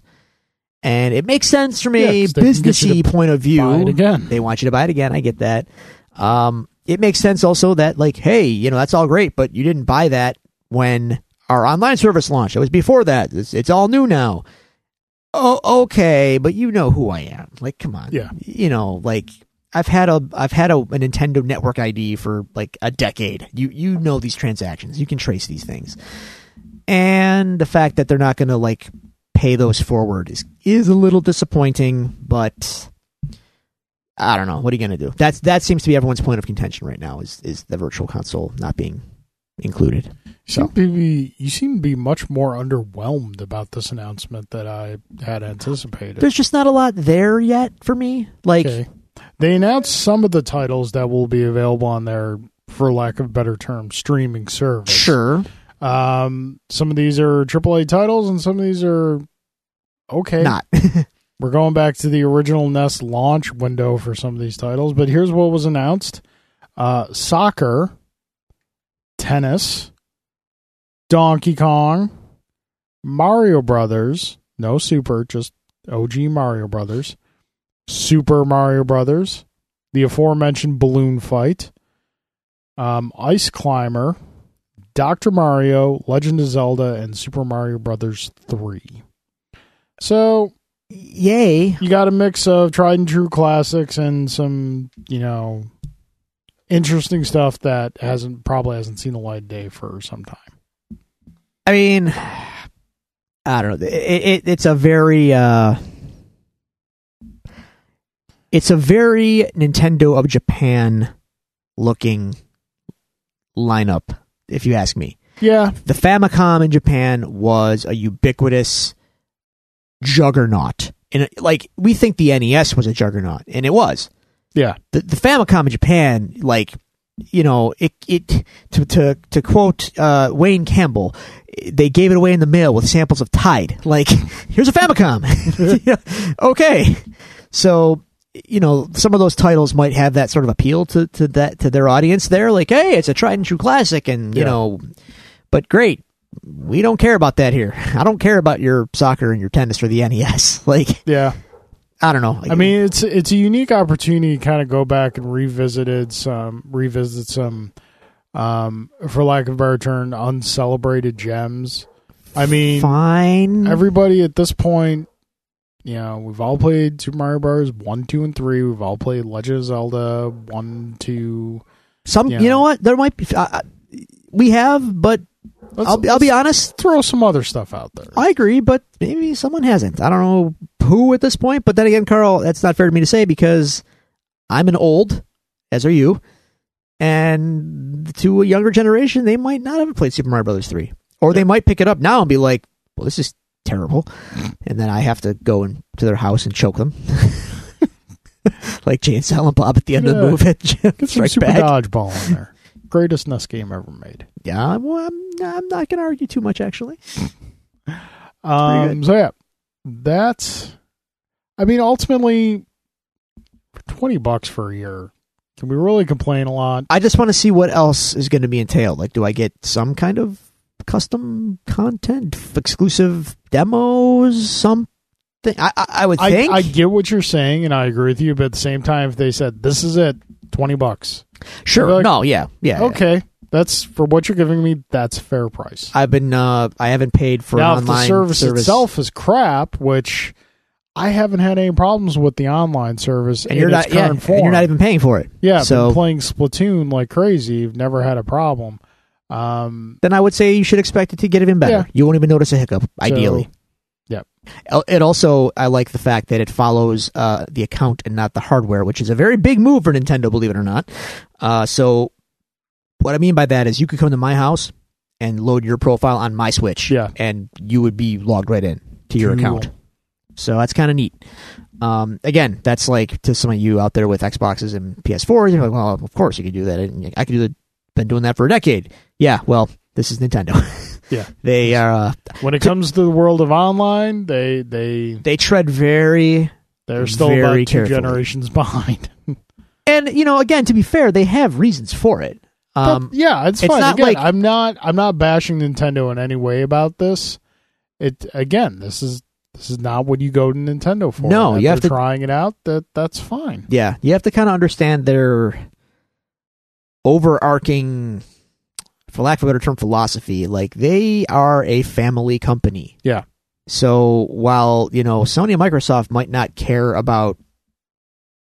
And it makes sense from a 'cause they can get you businessy point of view. Buy it again. They want you to buy it again. I get that. Um, it makes sense also that like, hey, you know, that's all great, but you didn't buy that when our online service launched. It was before that. It's, it's all new now. Oh, okay, but you know who I am. Like, come on. Yeah. You know, like I've had a I've had a, a Nintendo Network ID for like a decade. You you know these transactions. You can trace these things. And the fact that they're not going to like pay those forward is is a little disappointing, but I don't know. What are you going to do? That's that seems to be everyone's point of contention right now is is the virtual console not being included. You seem, to be, you seem to be much more underwhelmed about this announcement that I had anticipated. There's just not a lot there yet for me. Like okay. They announced some of the titles that will be available on their, for lack of a better term, streaming service. sure, Um, some of these are AAA titles, and some of these are okay. not. *laughs* We're going back to the original NES launch window for some of these titles, but here's what was announced: uh, soccer, tennis, Donkey Kong, Mario Brothers, no Super, just OG Mario Brothers, Super Mario Brothers, the aforementioned Balloon Fight, um, Ice Climber, Doctor Mario, Legend of Zelda, and Super Mario Brothers Three. So Yay. you got a mix of tried and true classics and some, you know, interesting stuff that hasn't probably hasn't seen the light of day for some time. I mean, I don't know. It, it, it's a very, uh, it's a very Nintendo of Japan looking lineup, if you ask me. Yeah, The Famicom in Japan was a ubiquitous juggernaut. And it- like we think the NES was a juggernaut, and it was. yeah, the, the Famicom in Japan, like you know, it it to to to quote uh, Wayne Campbell, they gave it away in the mail with samples of Tide. *laughs* Like, here's a Famicom. *laughs* *laughs* Okay, so you know, some of those titles might have that sort of appeal to to that to their audience. There, like, hey, it's a tried and true classic, and you Yeah. know, but great. We don't care about that here. I don't care about your soccer and your tennis or the NES. Like, yeah. I don't know. I mean, it's it's a unique opportunity to kind of go back and revisited some revisit some, um, for lack of a better term, uncelebrated gems. I mean, fine. everybody at this point, you know, we've all played Super Mario Bros. one, two, and three. We've all played Legend of Zelda one, two. Some, Yeah. you know what? There might be. Uh, we have, but Let's- I'll, I'll be honest. Throw some other stuff out there. I agree, but maybe someone hasn't. I don't know who at this point. But then again, Carl, that's not fair to me to say because I'm an old, as are you, and to a younger generation, they might not have played Super Mario Brothers three, or they might pick it up now and be like, "Well, this is terrible," and then I have to go into their house and choke them. *laughs* like Jay and Silent Bob at the end of the movie. *laughs* Get some Super Dodgeball in there. Greatest NES game ever made. Yeah, well, I'm, I'm not going to argue too much, actually. *laughs* Um, so yeah, that's. I mean, ultimately, twenty bucks for a year, can we really complain a lot? I just want to see what else is going to be entailed. Like, do I get some kind of custom content, exclusive demos, something? I, I, I would I, think. I get what you're saying, and I agree with you. But at the same time, if they said this is it, twenty bucks, sure. like- no, yeah, yeah. yeah. That's for what you're giving me. That's fair price. I've been. Uh, I haven't paid for now, an if the online service, itself is crap, which I haven't had any problems with the online service and you're not. Yeah, and you're not even paying for it. yeah, so- been playing Splatoon like crazy. You've never had a problem. Um, Then I would say you should expect it to get even better. Yeah. You won't even notice a hiccup. Ideally. yep. It also, I like the fact that it follows uh, the account and not the hardware, which is a very big move for Nintendo, believe it or not. Uh, so, what I mean by that is you could come to my house and load your profile on my Switch, Yeah. and you would be logged right in to your Cool. account. So that's kind of neat. Um, again, that's like to some of you out there with Xboxes and PS4s. You're like, well, of course you could do that. I could do that. Been doing that for a decade. Yeah. Well, this is Nintendo. *laughs* Yeah. they are. Uh, when it comes to the world of online, they they they tread very they're still Very about two carefully. generations *laughs* behind. And you know, again, to be fair, they have reasons for it. Um, but yeah, it's, it's fine. not Again, like- I'm not I'm not bashing Nintendo in any way about this. It again, this is this is not what you go to Nintendo for. No, If you have to- trying it out. That that's fine. yeah, you have to kind of understand their overarching, for lack of a better term, philosophy. Like they are a family company. Yeah. So while you know Sony and Microsoft might not care about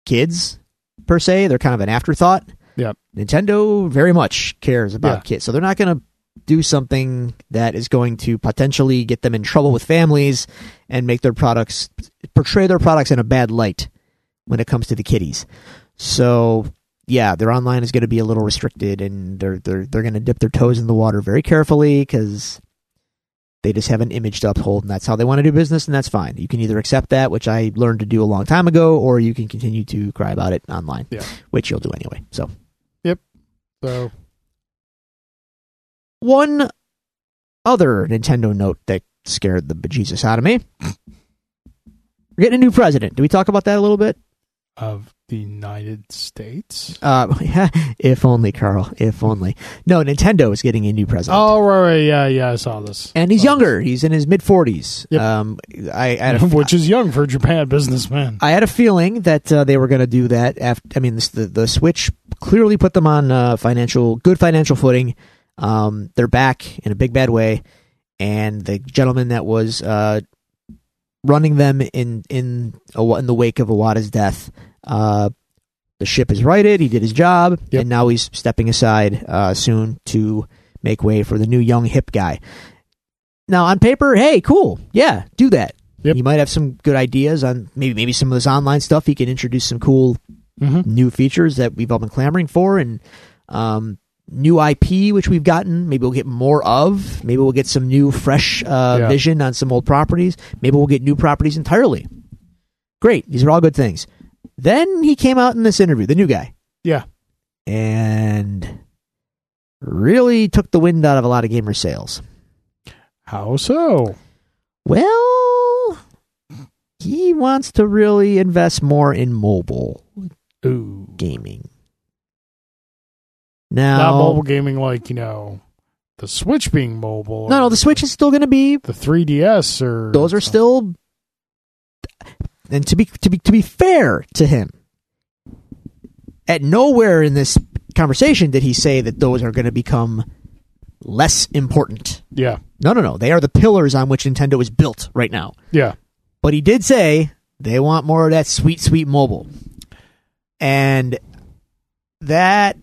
kids per se, they're kind of an afterthought. Yep. Nintendo very much cares about Yeah. kids, so they're not going to do something that is going to potentially get them in trouble with families and make their products portray their products in a bad light when it comes to the kiddies. So yeah, their online is going to be a little restricted, and they're they're they're going to dip their toes in the water very carefully because they just have an image to uphold, and that's how they want to do business, and that's fine. You can either accept that, which I learned to do a long time ago, or you can continue to cry about it online, Yeah. which you'll do anyway. So So one other Nintendo note that scared the bejesus out of me. We're getting a new president. Do we talk about that a little bit? Of the United States. Uh, *laughs* if only, Carl. If only. No, Nintendo is getting a new president. Oh right, right, yeah, yeah, I saw this. and he's Saw younger. He's in his mid forties. Yep. Um, I, I had a, *laughs* which is young for a Japan businessman. I had a feeling that uh, they were going to do that. After, I mean, this, the the Switch clearly put them on uh, financial good financial footing. Um, they're back in a big bad way, and the gentleman that was uh, running them in in in the wake of Iwata's death, uh, the ship is righted. He did his job, Yep. and now he's stepping aside uh, soon to make way for the new young hip guy. Now, on paper, hey, cool, yeah, do that. Yep. He might have some good ideas on maybe maybe some of this online stuff. He can introduce some cool Mm-hmm. new features that we've all been clamoring for, and um, new IP which we've gotten. Maybe we'll get more of. Maybe we'll get some new, fresh uh, Yeah. vision on some old properties. Maybe we'll get new properties entirely. Great, these are all good things. Then he came out in this interview, the new guy, Yeah, and really took the wind out of a lot of gamer sails. how so? Well, he wants to really invest more in mobile Ooh, gaming. Now, not mobile gaming like you know the Switch being mobile. no, no, the Switch is still going to be. the 3DS or Those are still, and to be to be to be fair to him, at nowhere in this conversation did he say that those are going to become less important. yeah, No, no, no. They are the pillars on which Nintendo is built right now. yeah. But he did say they want more of that sweet, sweet mobile. And that.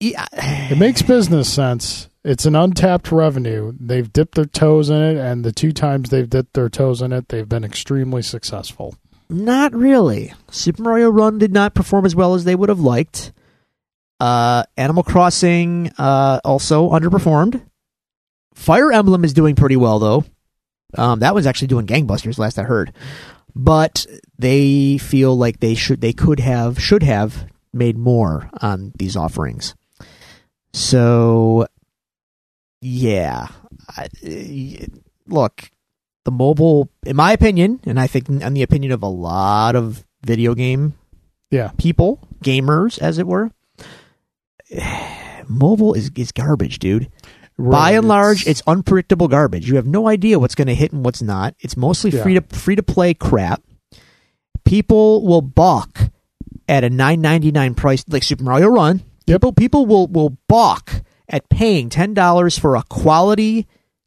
Yeah, It makes business sense. it's an untapped revenue. They've dipped their toes in it, and the two times they've dipped their toes in it, they've been extremely successful. Not really. Super Mario Run did not perform as well as they would have liked. Uh, Animal Crossing uh, also underperformed. Fire Emblem is doing pretty well though. Um, that was actually doing gangbusters last I heard. But they feel like they should, they could have, should have made more on these offerings. So, yeah. I, look, the mobile, in my opinion, and I think in the opinion of a lot of video game Yeah. people, gamers, as it were, *sighs* mobile is, is garbage, dude. By and large, it's unpredictable garbage. You have no idea what's going to hit and what's not. It's mostly Yeah. free to free to play crap. People will balk at a nine ninety nine price, like Super Mario Run. People people will will balk at paying ten dollars for a quality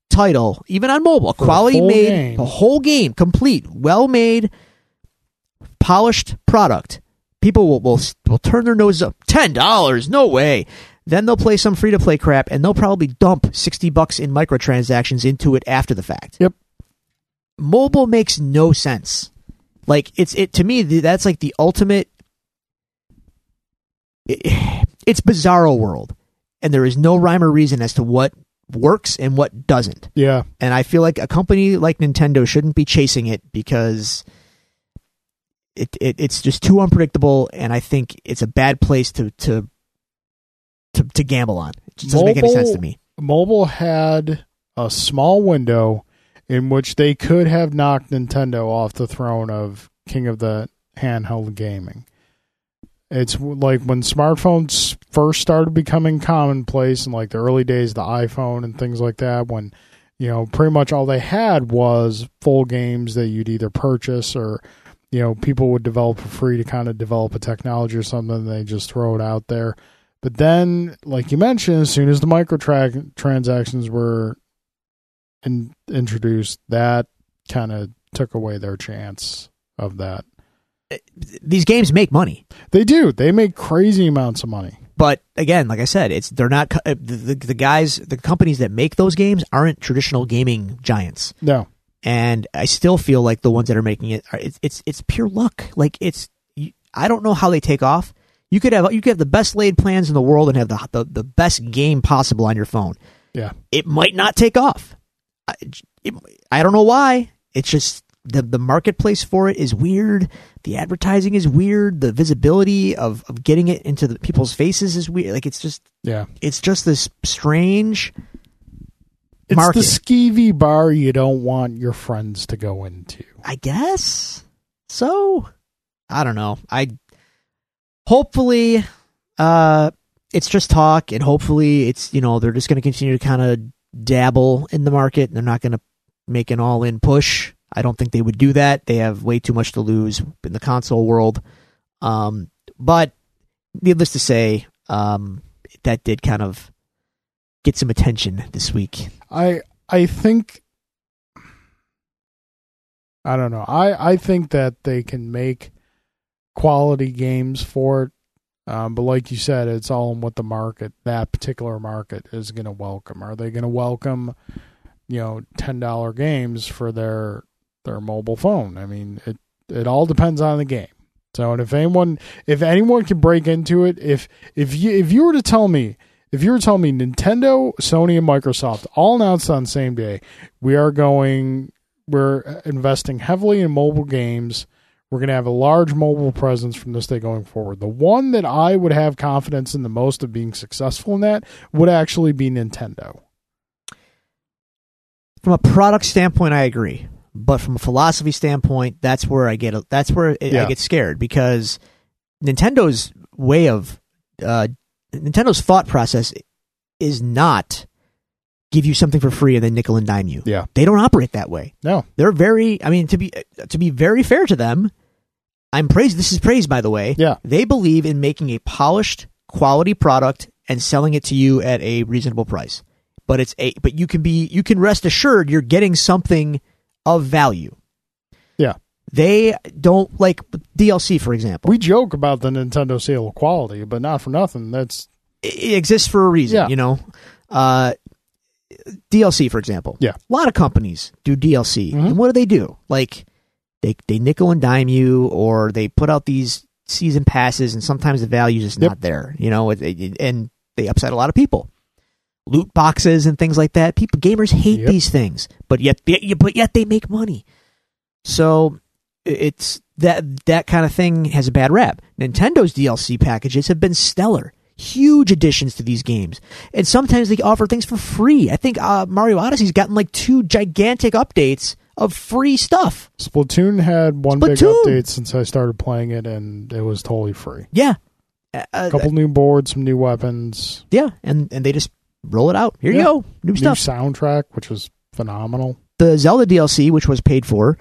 title, even on mobile, a For a quality made, game. a whole game, complete, well made, polished product. People will will, will turn their noses up. Ten dollars? No way. Then they'll play some free to play crap, and they'll probably dump sixty bucks in microtransactions into it after the fact. Yep. Mobile makes no sense. Like it's it to me. That's like the ultimate. It- *sighs* it's bizarro world, and there is no rhyme or reason as to what works and what doesn't. Yeah. And I feel like a company like Nintendo shouldn't be chasing it because it, it it's just too unpredictable, and I think it's a bad place to to to, to gamble on. It just doesn't make any sense to me. Mobile had a small window in which they could have knocked Nintendo off the throne of king of the handheld gaming. It's like when smartphones first started becoming commonplace in like the early days the iPhone and things like that when you know pretty much all they had was full games that you'd either purchase or you know people would develop for free to kind of develop a technology or something and they just throw it out there but then, like you mentioned, as soon as the microtransactions were in, introduced, that kind of took away their chance of that. These games make money, They do. They make crazy amounts of money. but again, like I said, it's they're not uh, the, the, the guys, the companies that make those games aren't traditional gaming giants. No. and I still feel like the ones that are making it are it's it's, it's pure luck. Like it's I don't know how they take off. You could have you could have the best laid plans in the world and have the the, the best game possible on your phone. Yeah. It might not take off. I, it, I don't know why. It's just the the marketplace for it is weird. The advertising is weird. The visibility of, of getting it into the people's faces is weird. Like it's just Yeah. it's just this strange. It's Market. the skeevy bar you don't want your friends to go into. I guess so. I don't know. I hopefully uh it's just talk and hopefully it's you know they're just going to continue to kind of dabble in the market and they're not going to make an all-in push. I don't think they would do that. They have way too much to lose in the console world. Um but needless to say, um that did kind of get some attention this week. I I think I don't know. I I think that they can make quality games for it. Um, but like you said, it's all in what the market, that particular market, is going to welcome. Are they going to welcome, you know, ten dollar games for their their mobile phone? I mean, it it all depends on the game. So, and if anyone if anyone can break into it, if if you if you were to tell me if you were telling me Nintendo, Sony, and Microsoft all announced on same day, we are going, we're investing heavily in mobile games. We're going to have a large mobile presence from this day going forward. The one that I would have confidence in the most of being successful in that would actually be Nintendo. from a product standpoint, I agree. But from a philosophy standpoint, that's where I get that's where it, Yeah. I get scared because Nintendo's way of uh, Nintendo's thought process is not give you something for free and then nickel and dime you. Yeah. They don't operate that way. No. They're very. I mean, to be to be very fair to them, I'm praised. This is praise, by the way. Yeah. They believe in making a polished, quality product and selling it to you at a reasonable price. But it's a. But you can be. You can rest assured you're getting something of value. Yeah. They don't like DLC, for example. We joke about the Nintendo sale of quality, but not for nothing. That's it exists for a reason, Yeah. you know. Uh, DLC, for example. Yeah. A lot of companies do DLC. Mhm. And what do they do? Like, they, they nickel and dime you, or they put out these season passes, and sometimes the value is Yep. not there, you know, and they upset a lot of people. Loot boxes and things like that. People, gamers hate Yep. these things, but yet, but yet they make money. So it's that that kind of thing has a bad rap. Nintendo's DLC packages have been stellar, huge additions to these games, and sometimes they offer things for free. I think uh, Mario Odyssey's gotten like two gigantic updates of free stuff. Splatoon had one big update since I started playing it, and it was totally free. Yeah, uh, uh, A couple new boards, some new weapons, yeah, and and they just roll it out. Here you go, new new stuff. soundtrack, which was phenomenal. the Zelda DLC, which was paid for,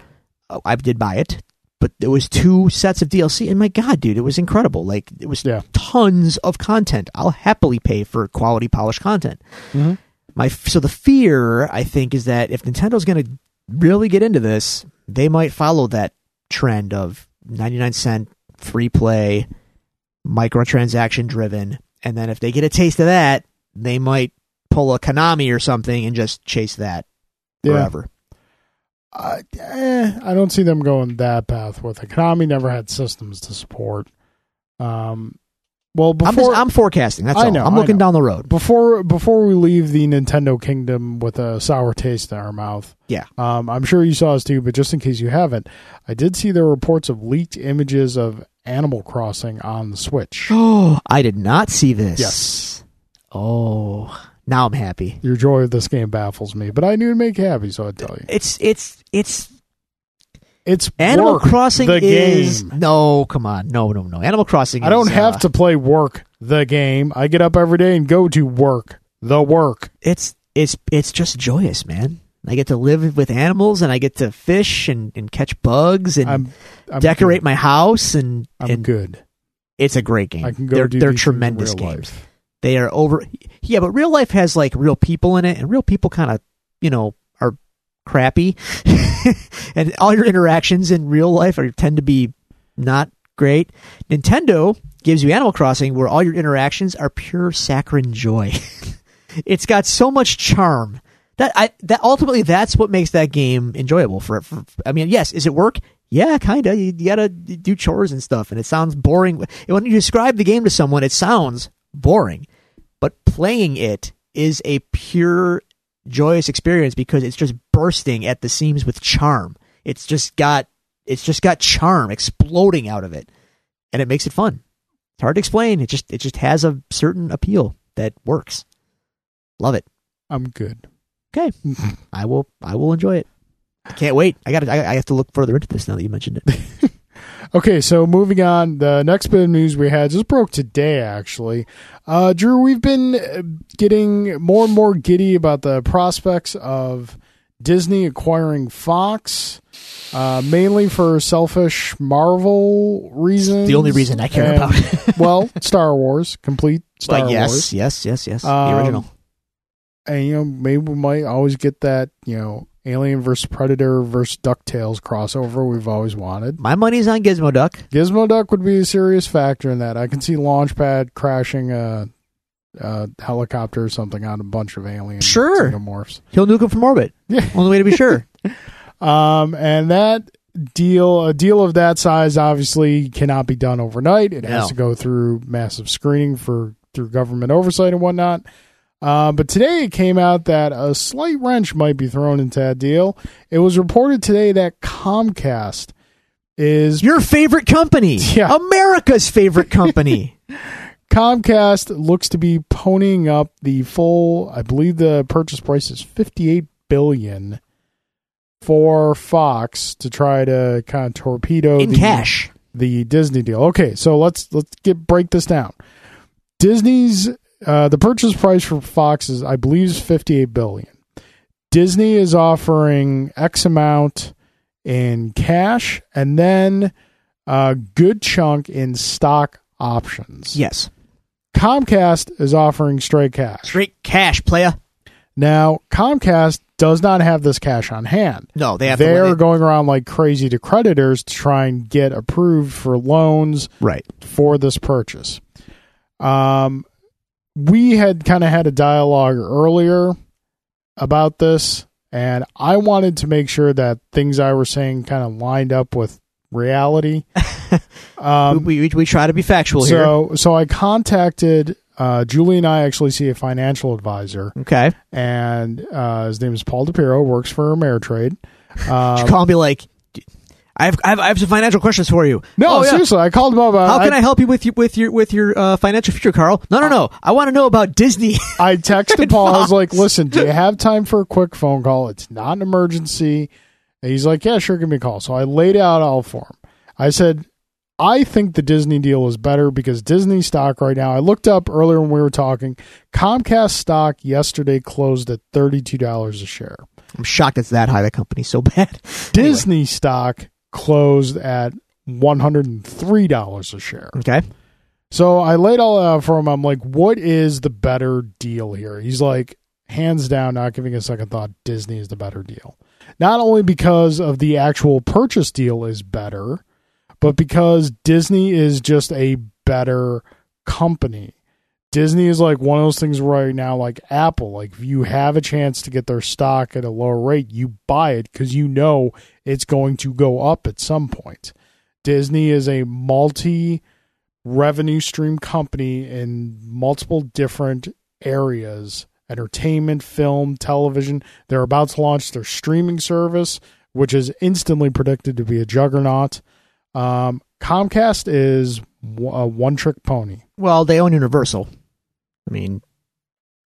uh, I did buy it, but there was two sets of DLC, and my God, dude, it was incredible. Like it was Yeah. tons of content. I'll happily pay for quality, polished content. Mhm. My so the fear, I think, is that if Nintendo's going to really get into this, they might follow that trend of ninety nine cent free play, microtransaction driven, and then if they get a taste of that, they might pull a Konami or something and just chase that Yeah. forever. I, eh, I don't see them going that path with it. Konami never had systems to support. Um, well, I'm, just, I'm forecasting. That's I all. know, I'm looking know. down the road. before before we leave the Nintendo kingdom with a sour taste in our mouth. Yeah. Um, I'm sure you saw this too, but just in case you haven't, I did see the reports of leaked images of Animal Crossing on the Switch. Oh, *gasps* I did not see this. Yes. Oh, now I'm happy. Your joy of this game baffles me, but I knew it'd make you happy, so I'd tell you. It's it's it's It's Animal work, Crossing the is game. no. Come on, no, no, no. Animal Crossing. I don't is, have uh, to play work the game. I get up every day and go to work the work. It's it's it's just joyous, man. I get to live with animals and I get to fish and, and catch bugs and I'm, I'm decorate good. my house and, I'm and good. it's a great game. I can go they're do they're these things in tremendous games. life. They are over yeah but real life has like real people in it and real people kind of you know are crappy. *laughs* And all your interactions in real life are tend to be not great. Nintendo gives you animal crossing where all your interactions are pure saccharine joy. *laughs* It's got so much charm. That i that ultimately that's what makes that game enjoyable for, for i mean yes is it work? Yeah kind of you, you gotta do chores and stuff and it sounds boring. When you describe the game to someone it sounds boring but playing it is a pure joyous experience because it's just bursting at the seams with charm. It's just got it's just got charm exploding out of it. And it makes it fun. It's hard to explain. It just it just has a certain appeal that works. Love it. I'm good. okay. *laughs* I will i will enjoy it. I can't wait. I got I, I have to look further into this now that you mentioned it *laughs* Okay, so moving on, the next bit of news we had just broke today, actually. Uh, Drew, we've been uh, getting more and more giddy about the prospects of Disney acquiring Fox, uh, mainly for selfish Marvel reasons. the only reason i care And- about *laughs* well, *laughs* Star Wars, complete Star yes Wars. yes yes yes Um, the original And, you know, maybe we might always get that, you know, Alien versus Predator versus DuckTales crossover we've always wanted. my money's on gizmo duck Gizmo Duck would be a serious factor in that. I can see Launchpad crashing a, a helicopter or something on a bunch of alien Sure. xenomorphs. he'll nuke him from orbit Yeah. *laughs* only way to be sure *laughs* Um, and that deal, a deal of that size, obviously cannot be done overnight. It has to go through massive screening for through government oversight and whatnot. Uh, but today it came out that a slight wrench might be thrown into that deal. It was reported today that Comcast is Your favorite company. *laughs* Yeah. America's favorite company. *laughs* Comcast looks to be ponying up the full. I believe the purchase price is fifty-eight billion for Fox to try to kind of torpedo In the, cash. the Disney deal. Okay, so let's let's get break this down. Disney's uh, the purchase price for Fox is I believe is fifty-eight billion. Disney is offering X amount in cash and then a good chunk in stock options. Yes. Comcast is offering straight cash. Straight cash, playa. Now, Comcast does not have this cash on hand. No, they have They're win going around like crazy to creditors to try and get approved for loans Right. for this purchase. Um, we had kind of had a dialogue earlier about this, and I wanted to make sure that things I were saying kind of lined up with reality. *laughs* Um, we, we we try to be factual here. so, so I contacted uh, Julie and I actually see a financial advisor, Okay. and uh, his name is Paul DePiro, works for Ameritrade. *laughs* Um, Call me like, I have, I have I have some financial questions for you. no, Oh, yeah. seriously, I called him up. uh, How can I, help you with you with your with your uh, financial future, Carl? No, no, no. I want to know about Disney. *laughs* I texted *laughs* Paul. I was like, "Listen, do you have time for a quick phone call? It's not an emergency." And he's like, "Yeah, sure, give me a call." So I laid out all for him. I said, "I think the Disney deal is better because Disney stock right now. I looked up earlier when we were talking. Comcast stock yesterday closed at thirty-two dollars a share. I'm shocked it's that high. The company's so bad. *laughs* Disney stock closed at one hundred and three dollars a share." Okay. So I laid all out for him. I'm like, what is the better deal here? He's like, hands down, not giving a second thought, Disney is the better deal. Not only because of the actual purchase deal is better, but because Disney is just a better company. Disney is like one of those things right now, like Apple. Like, if you have a chance to get their stock at a lower rate, you buy it because you know it's going to go up at some point. Disney is a multi revenue stream company in multiple different areas entertainment, film, television. They're about to launch their streaming service, which is instantly predicted to be a juggernaut. Um, Comcast is a one trick pony. Well, they own Universal. I mean,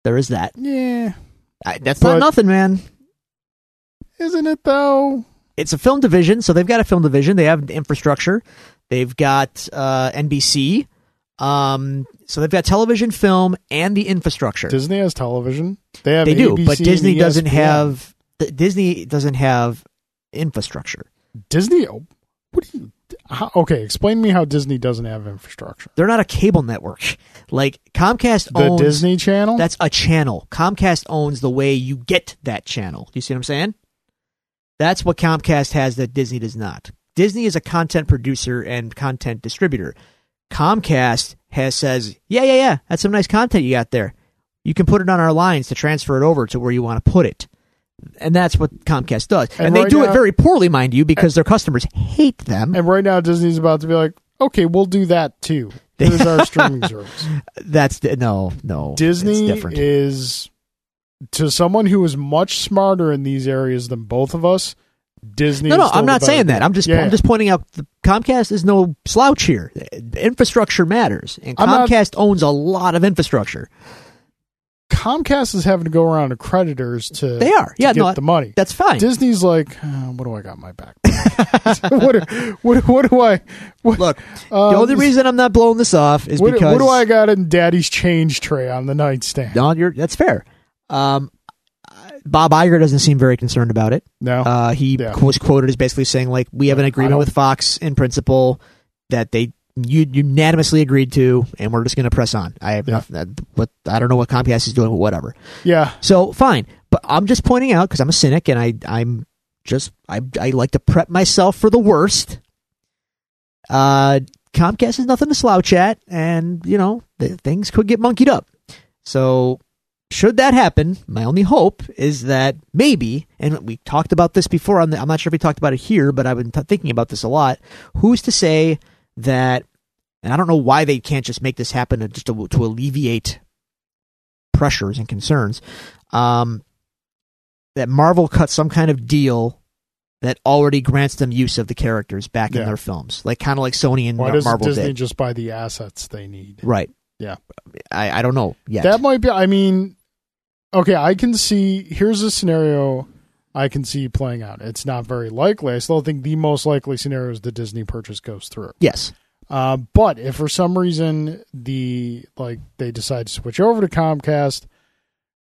there is that. Yeah. I, that's But- not nothing, man. Isn't it though? It's a film division, so they've got a film division. They have infrastructure. They've got uh, NBC. Um, so they've got television, film, and the infrastructure. Disney has television. They have they do, ABC but Disney doesn't have. Disney doesn't have infrastructure. Disney. oh, What do you? How, okay, explain to me how Disney doesn't have infrastructure. They're not a cable network. Like Comcast The owns Disney Channel. That's a channel. Comcast owns the way you get that channel. Do you see what I'm saying? That's what Comcast has that Disney does not. Disney is a content producer and content distributor. Comcast has says, "Yeah, yeah, yeah, that's some nice content you got there. You can put it on our lines to transfer it over to where you want to put it." And that's what Comcast does. And, And they right do now- it very poorly, mind you, because their customers hate them. and right now, Disney's about to be like, okay, we'll do that too. Here's our streaming *laughs* service. That's no, no. Disney is to someone who is much smarter in these areas than both of us. Disney. No, is no, I'm not saying that. I'm just Yeah, I'm just pointing out the Comcast is no slouch here. Infrastructure matters, and I'm not- Comcast owns a lot of infrastructure. Comcast is having to go around to creditors to They are, to yeah, get no, the money. That's fine. Disney's like, uh, what do I got in my back? *laughs* what, do- what, what do I? What, Look, um, the only reason I'm not blowing this off is what, because what do I got in Daddy's change tray on the nightstand? No, you're, that's fair. Um, Bob Iger doesn't seem very concerned about it. No, Uh, he Yeah. was quoted as basically saying like, "We have an agreement with Fox in principle that they." You unanimously agreed to, and we're just going to press on. I have Yeah. nothing. What I don't know what Comcast is doing, but whatever. yeah, So fine, but I'm just pointing out because I'm a cynic and I I'm just I I like to prep myself for the worst. Uh, Comcast is nothing to slouch at, and you know the, things could get monkeyed up. So should that happen, my only hope is that maybe, and we talked about this before. On the, I'm not sure if we talked about it here, but I've been t- thinking about this a lot. Who's to say that? And I don't know why they can't just make this happen to, just to, to alleviate pressures and concerns. Um, that Marvel cut some kind of deal that already grants them use of the characters back in their films, like kind of like Sony and why doesn't Marvel Disney did. just buy the assets they need? Right. Yeah. I, I don't know yet. That might be. I mean, okay, I can see. Here's a scenario I can see playing out. It's not very likely. I still think the most likely scenario is the Disney purchase goes through. yes. Uh, but if for some reason the like they decide to switch over to Comcast,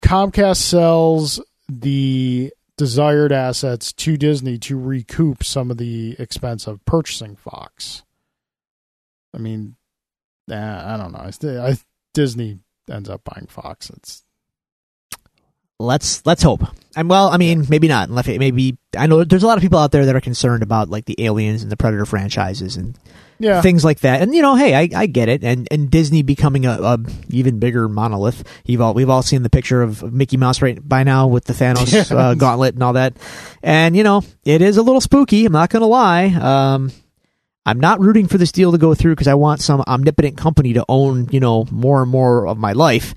Comcast sells the desired assets to Disney to recoup some of the expense of purchasing Fox. I mean, nah, I don't know. I Disney ends up buying Fox. It's let's let's hope. And well, I mean, maybe not. Maybe I know there's a lot of people out there that are concerned about like the Aliens and the Predator franchises and Yeah. things like that. And you know, hey, I, I get it. And and Disney becoming a, a even bigger monolith. You've all we've all seen the picture of Mickey Mouse right by now with the Thanos *laughs* uh, gauntlet and all that. And you know, it is a little spooky. I'm not gonna lie. Um, I'm not rooting for this deal to go through because I want some omnipotent company to own you know more and more of my life.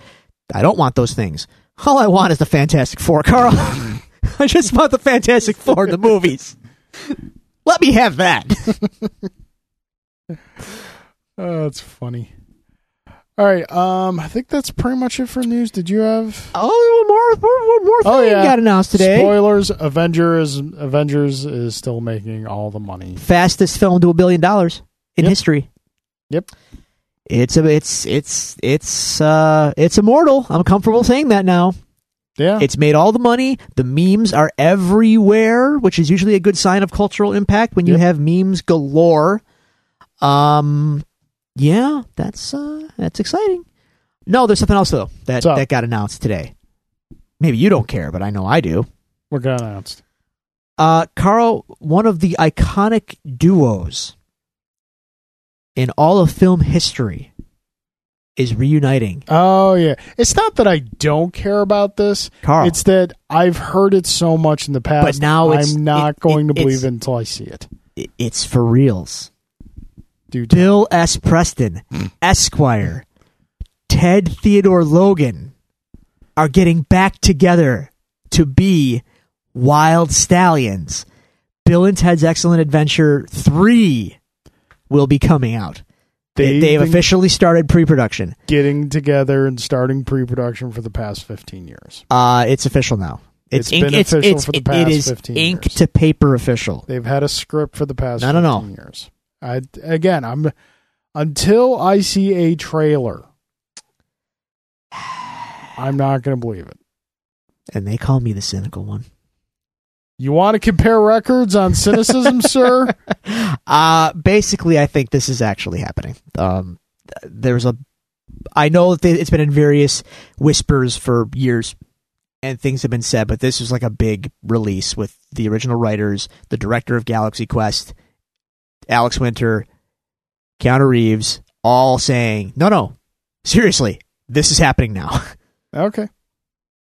I don't want those things. All I want is the Fantastic Four, Carl. *laughs* I just want the Fantastic Four in the movies. Let me have that. *laughs* Oh, that's funny. All right. Um, I think that's pretty much it for news. Did you have Oh, more, more, more, more Oh, yeah. got announced today. spoilers? Avengers. Avengers is still making all the money. Fastest film to a billion dollars in Yep. history. Yep. It's a, it's, it's, it's, uh, it's immortal. I'm comfortable saying that now. Yeah. It's made all the money. The memes are everywhere, which is usually a good sign of cultural impact when you Yep. have memes galore. Um, yeah, that's uh, that's exciting. No, there's something else though that that got announced today. Maybe you don't care, but I know I do. What got announced? Uh, Carl, one of the iconic duos in all of film history, is reuniting. Oh yeah. It's not that I don't care about this. Carl, It's that I've heard it so much in the past. But now it's- I'm not it- going it- to believe it until I see it. it's for reals. Dude, Bill S. Preston, Esquire, Ted Theodore Logan are getting back together to be Wyld Stallyns. Bill and Ted's Excellent Adventure 3 will be coming out. They, They've they've officially started pre production. getting together and starting pre-production for the past 15 years. Uh, it's official now. It's ink- been official for the past it is 15 ink years. to paper official. They've had a script for the past don't 15 know. years. I again, I'm until I see a trailer, *sighs* I'm not going to believe it. And they call me the cynical one. You want to compare records on cynicism, *laughs* sir? Uh basically, I think this is actually happening. Um, there's a, I know that it's been in various whispers for years, and things have been said, but this is like a big release with the original writers, the director of Galaxy Quest, Alex Winter, Keanu Reeves, all saying, "No, no, seriously, this is happening now." *laughs* Okay.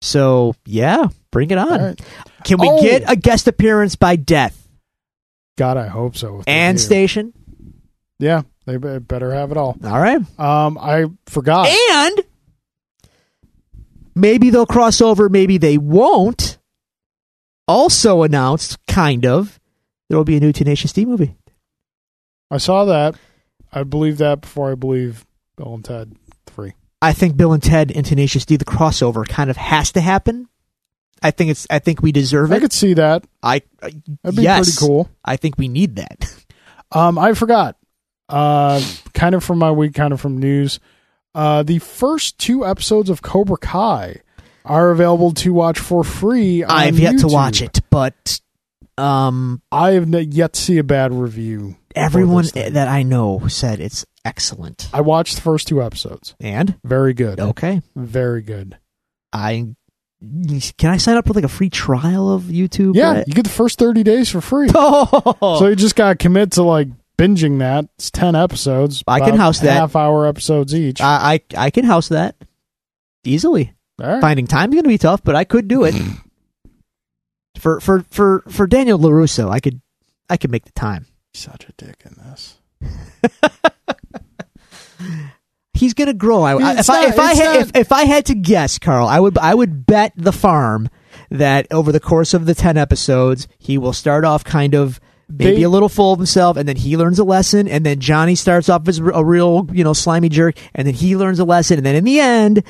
So yeah, bring it on. All right. Can we Oh. get a guest appearance by Death God, I hope so. and do. Station? Yeah, they better have it all. All right. Um, I forgot. And maybe they'll cross over, maybe they won't. Also announced, kind of, there will be a new Tenacious D movie. I saw that. I believe that before I believe Bill and Ted 3. I think Bill and Ted and Tenacious D, the crossover, kind of has to happen. I think it's. I think we deserve it. I it. could see that. I. That'd be yes, pretty cool. I think we need that. *laughs* Um, I forgot. Uh, kind of from my week, kind of from news. Uh, the first two episodes of Cobra Kai are available to watch for free. On I've yet to YouTube. watch it, but um, I have n- yet to see a bad review. everyone thing. that I know said it's excellent. I watched the first two episodes. And Very good. okay, Very good. I can I sign up for like a free trial of YouTube? Yeah, Brett? you get the first 30 days for free. *laughs* Oh, So you just got to commit to like binging that. It's 10 episodes. I can about house that. Half hour episodes each. I, I I can house that easily. All right. Finding time's going to be tough, but I could do it. *clears throat* for for for for Daniel Larusso, I could I could make the time. Such a dick in this. *laughs* He's going to grow. I, if I if I had, if, if I had to guess, Carl, I would I would bet the farm that over the course of the 10 episodes, he will start off kind of maybe They- a little full of himself and then he learns a lesson and then Johnny starts off as a real, you know, slimy jerk and then he learns a lesson and then in the end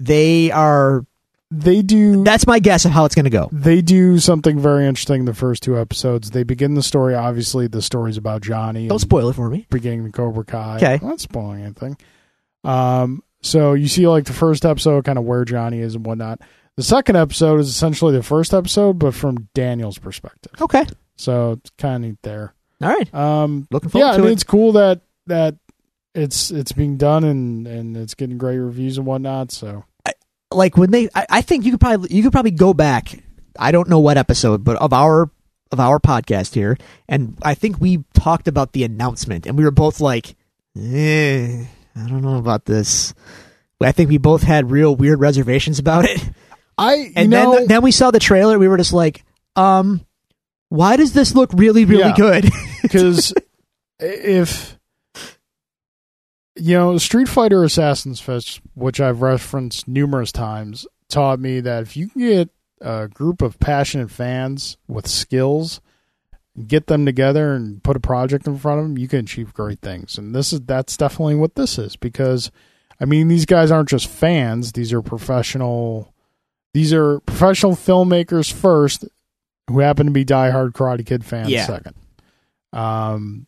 they are They do. that's my guess of how it's going to go. they do something very interesting in the first two episodes. They begin the story. Obviously, the story's about Johnny. Don't spoil it for me. beginning the Cobra Kai. Okay. I'm not spoiling anything. Um, so you see, like the first episode, kind of where Johnny is and whatnot. The second episode is essentially the first episode, but from Daniel's perspective. Okay. So it's kind of neat there. All right. Um, Looking forward yeah, I mean, it. it's cool that that it's it's being done and and it's getting great reviews and whatnot. So like when they I, I think you could probably you could probably go back i don't know what episode but of our of our podcast here and i think we talked about the announcement and we were both like eh, i don't know about this. I think we both had real weird reservations about it. I and know then then we saw the trailer we were just like um why does this look really really Yeah. good? *laughs* Because if you know Street Fighter Assassin's Fist, which I've referenced numerous times, taught me that if you can get a group of passionate fans with skills, get them together and put a project in front of them, you can achieve great things. And this is that's definitely what this is because I mean these guys aren't just fans; these are professional. These are professional filmmakers first, who happen to be diehard Karate Kid fans Yeah. second. Um.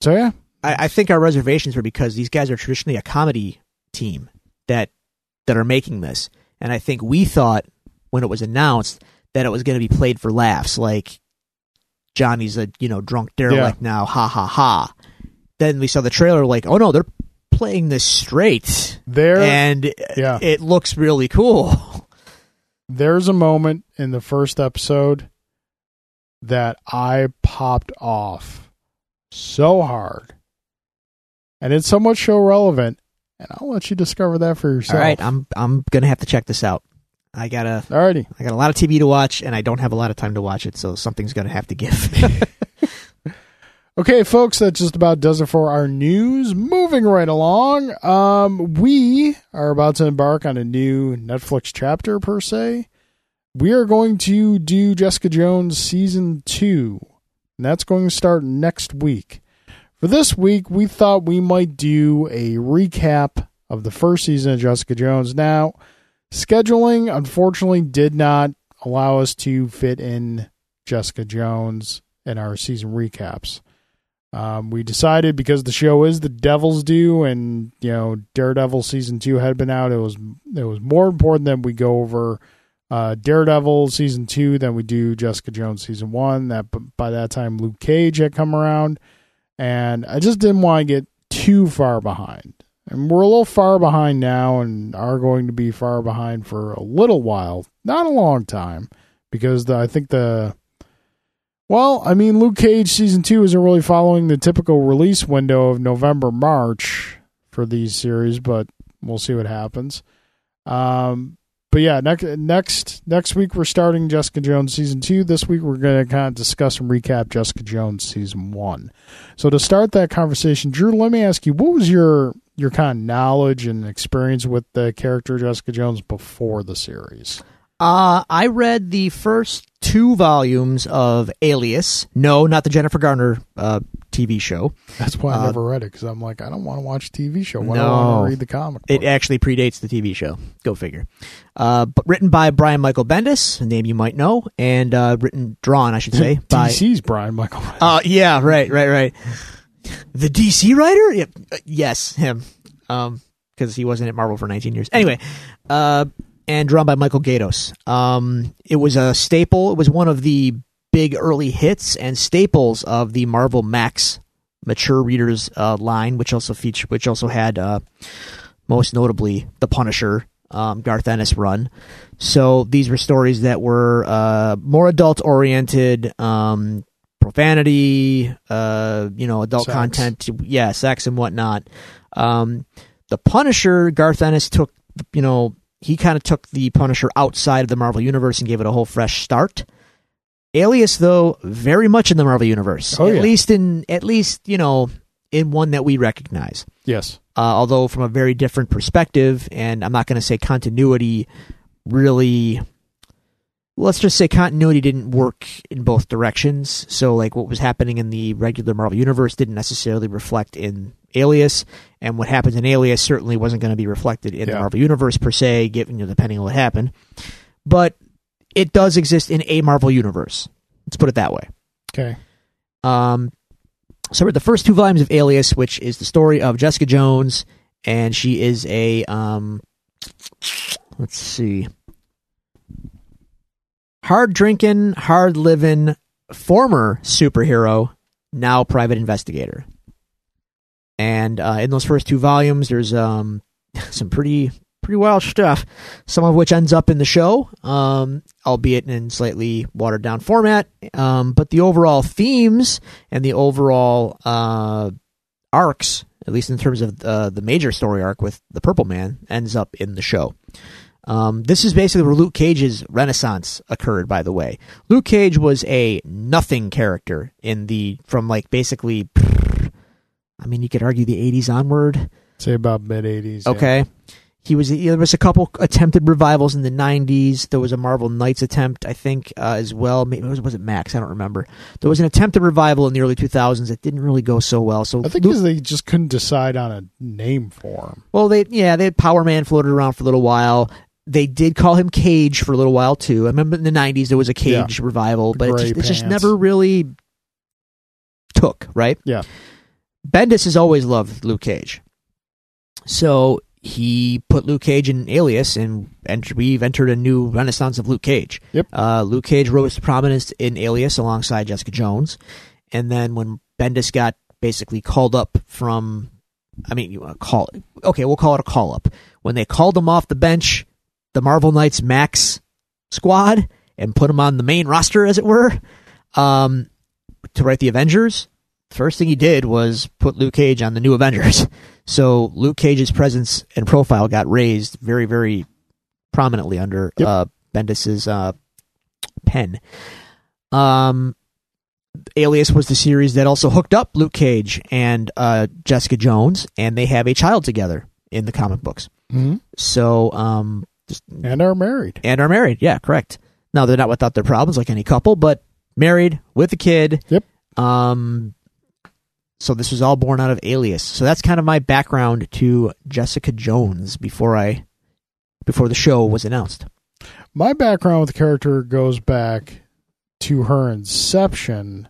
So yeah, I, I think our reservations were because these guys are traditionally a comedy team that that are making this, and I think we thought when it was announced that it was going to be played for laughs, like Johnny's a you know drunk derelict now, ha ha ha. Then we saw the trailer, like, oh no, they're playing this straight, there and yeah. it looks really cool. *laughs* there's a moment in the first episode that I popped off so hard, and it's somewhat show relevant. And I'll let you discover that for yourself. All right, I'm I'm gonna have to check this out. I gotta Alrighty. I got a lot of TV to watch, and I don't have a lot of time to watch it, so something's gonna have to give. *laughs* Okay, folks, that just about does it for our news. Moving right along, um, we are about to embark on a new Netflix chapter, per se. We are going to do Jessica Jones season two, and that's going to start next week. For this week, we thought we might do a recap of the first season of Jessica Jones. Now, scheduling unfortunately did not allow us to fit in Jessica Jones in our season recaps. Um, we decided because the show is the Devil's Due, and you know Daredevil season two had been out. It was it was more important that we go over uh, Daredevil season two than we do Jessica Jones season one. That by that time Luke Cage had come around, and I just didn't want to get too far behind. And we're a little far behind now, and are going to be far behind for a little while, not a long time, because the, I think the well, I mean, Luke Cage season two isn't really following the typical release window of November, March for these series, but we'll see what happens. Um, but yeah, next next next week we're starting Jessica Jones season two. This week we're going to kind of discuss and recap Jessica Jones season one. So to start that conversation, Drew, let me ask you, what was your your kind of knowledge and experience with the character Jessica Jones before the series? Uh, I read the first two volumes of Alias. No, not the Jennifer Garner uh, TV show. That's why I Uh, never read it because I'm like, I don't want to watch a TV show. Why do I want to read the comic? It actually predates the TV show. Go figure. Uh, but written by Brian Michael Bendis, a name you might know, and uh, written, drawn, I should say, by. DC's Brian Michael. Uh, yeah, right, right, right. The DC writer? Yep. Uh, yes, him. Um, because he wasn't at Marvel for 19 years. Anyway, uh, and drawn by Michael Gaydos. Um, it was a staple. It was one of the big early hits and staples of the Marvel Max mature readers uh, line, which also feature, which also had uh, most notably the Punisher um, Garth Ennis run. So these were stories that were uh, more adult oriented, um, profanity, uh, you know, adult Sex. content, yeah, sex and whatnot. Um, the Punisher, Garth Ennis took, you know, he kind of took the Punisher outside of the Marvel universe and gave it a whole fresh start. Alias, though, very much in the Marvel universe, Oh, at yeah. least in at least you know in one that we recognize yes. uh, although from a very different perspective. And I'm not going to say continuity really. Let's just say continuity didn't work in both directions. So, like, what was happening in the regular Marvel Universe didn't necessarily reflect in Alias, and what happens in Alias certainly wasn't going to be reflected in the Marvel Universe per se, given you know, depending on what happened. But it does exist in a Marvel Universe. Let's put it that way. Okay. Um, so we're the first two volumes of Alias, which is the story of Jessica Jones, and she is a um, let's see, hard drinking, hard living former superhero, now private investigator. And uh, in those first two volumes, there's um, *laughs* some pretty pretty wild stuff. Some of which ends up in the show, um, albeit in slightly watered down format. Um, but the overall themes and the overall uh, arcs, at least in terms of uh, the major story arc with the Purple Man, ends up in the show. Um, this is basically where Luke Cage's renaissance occurred. By the way, Luke Cage was a nothing character in the from like basically. I mean, you could argue the '80s onward. Say about mid '80s. Okay. He was there was a couple attempted revivals in the '90s. There was a Marvel Knights attempt, I think, uh, as well. Maybe was, was it Max? I don't remember. There was an attempted revival in the early 2000s that didn't really go so well. So I think Luke- they just couldn't decide on a name for him. well, they yeah, they had Power Man floated around for a little while. They did call him Cage for a little while too. I remember in the '90s there was a Cage revival, but it just, it just never really took right. Yeah. Bendis has always loved Luke Cage, so he put Luke Cage in Alias, and ent- we've entered a new renaissance of Luke Cage. Yep. Uh, Luke Cage rose to prominence in Alias alongside Jessica Jones, and then when Bendis got basically called up from, I mean, you want to call it okay, we'll call it a call up. When they called him off the bench, the Marvel Knights Max squad, and put him on the main roster, as it were, um, to write the Avengers. First thing he did was put Luke Cage on the new Avengers. *laughs* So Luke Cage's presence and profile got raised very, very prominently under Yep. uh, Bendis's uh, pen. Um, Alias was the series that also hooked up Luke Cage and uh, Jessica Jones, and they have a child together in the comic books. Mm-hmm. So, um, just, And are married. and are married. Yeah, correct. Now they're not without their problems like any couple, but married with a kid. Yep. Um. So this was all born out of Alias. So that's kind of my background to Jessica Jones before I, before the show was announced. My background with the character goes back to her inception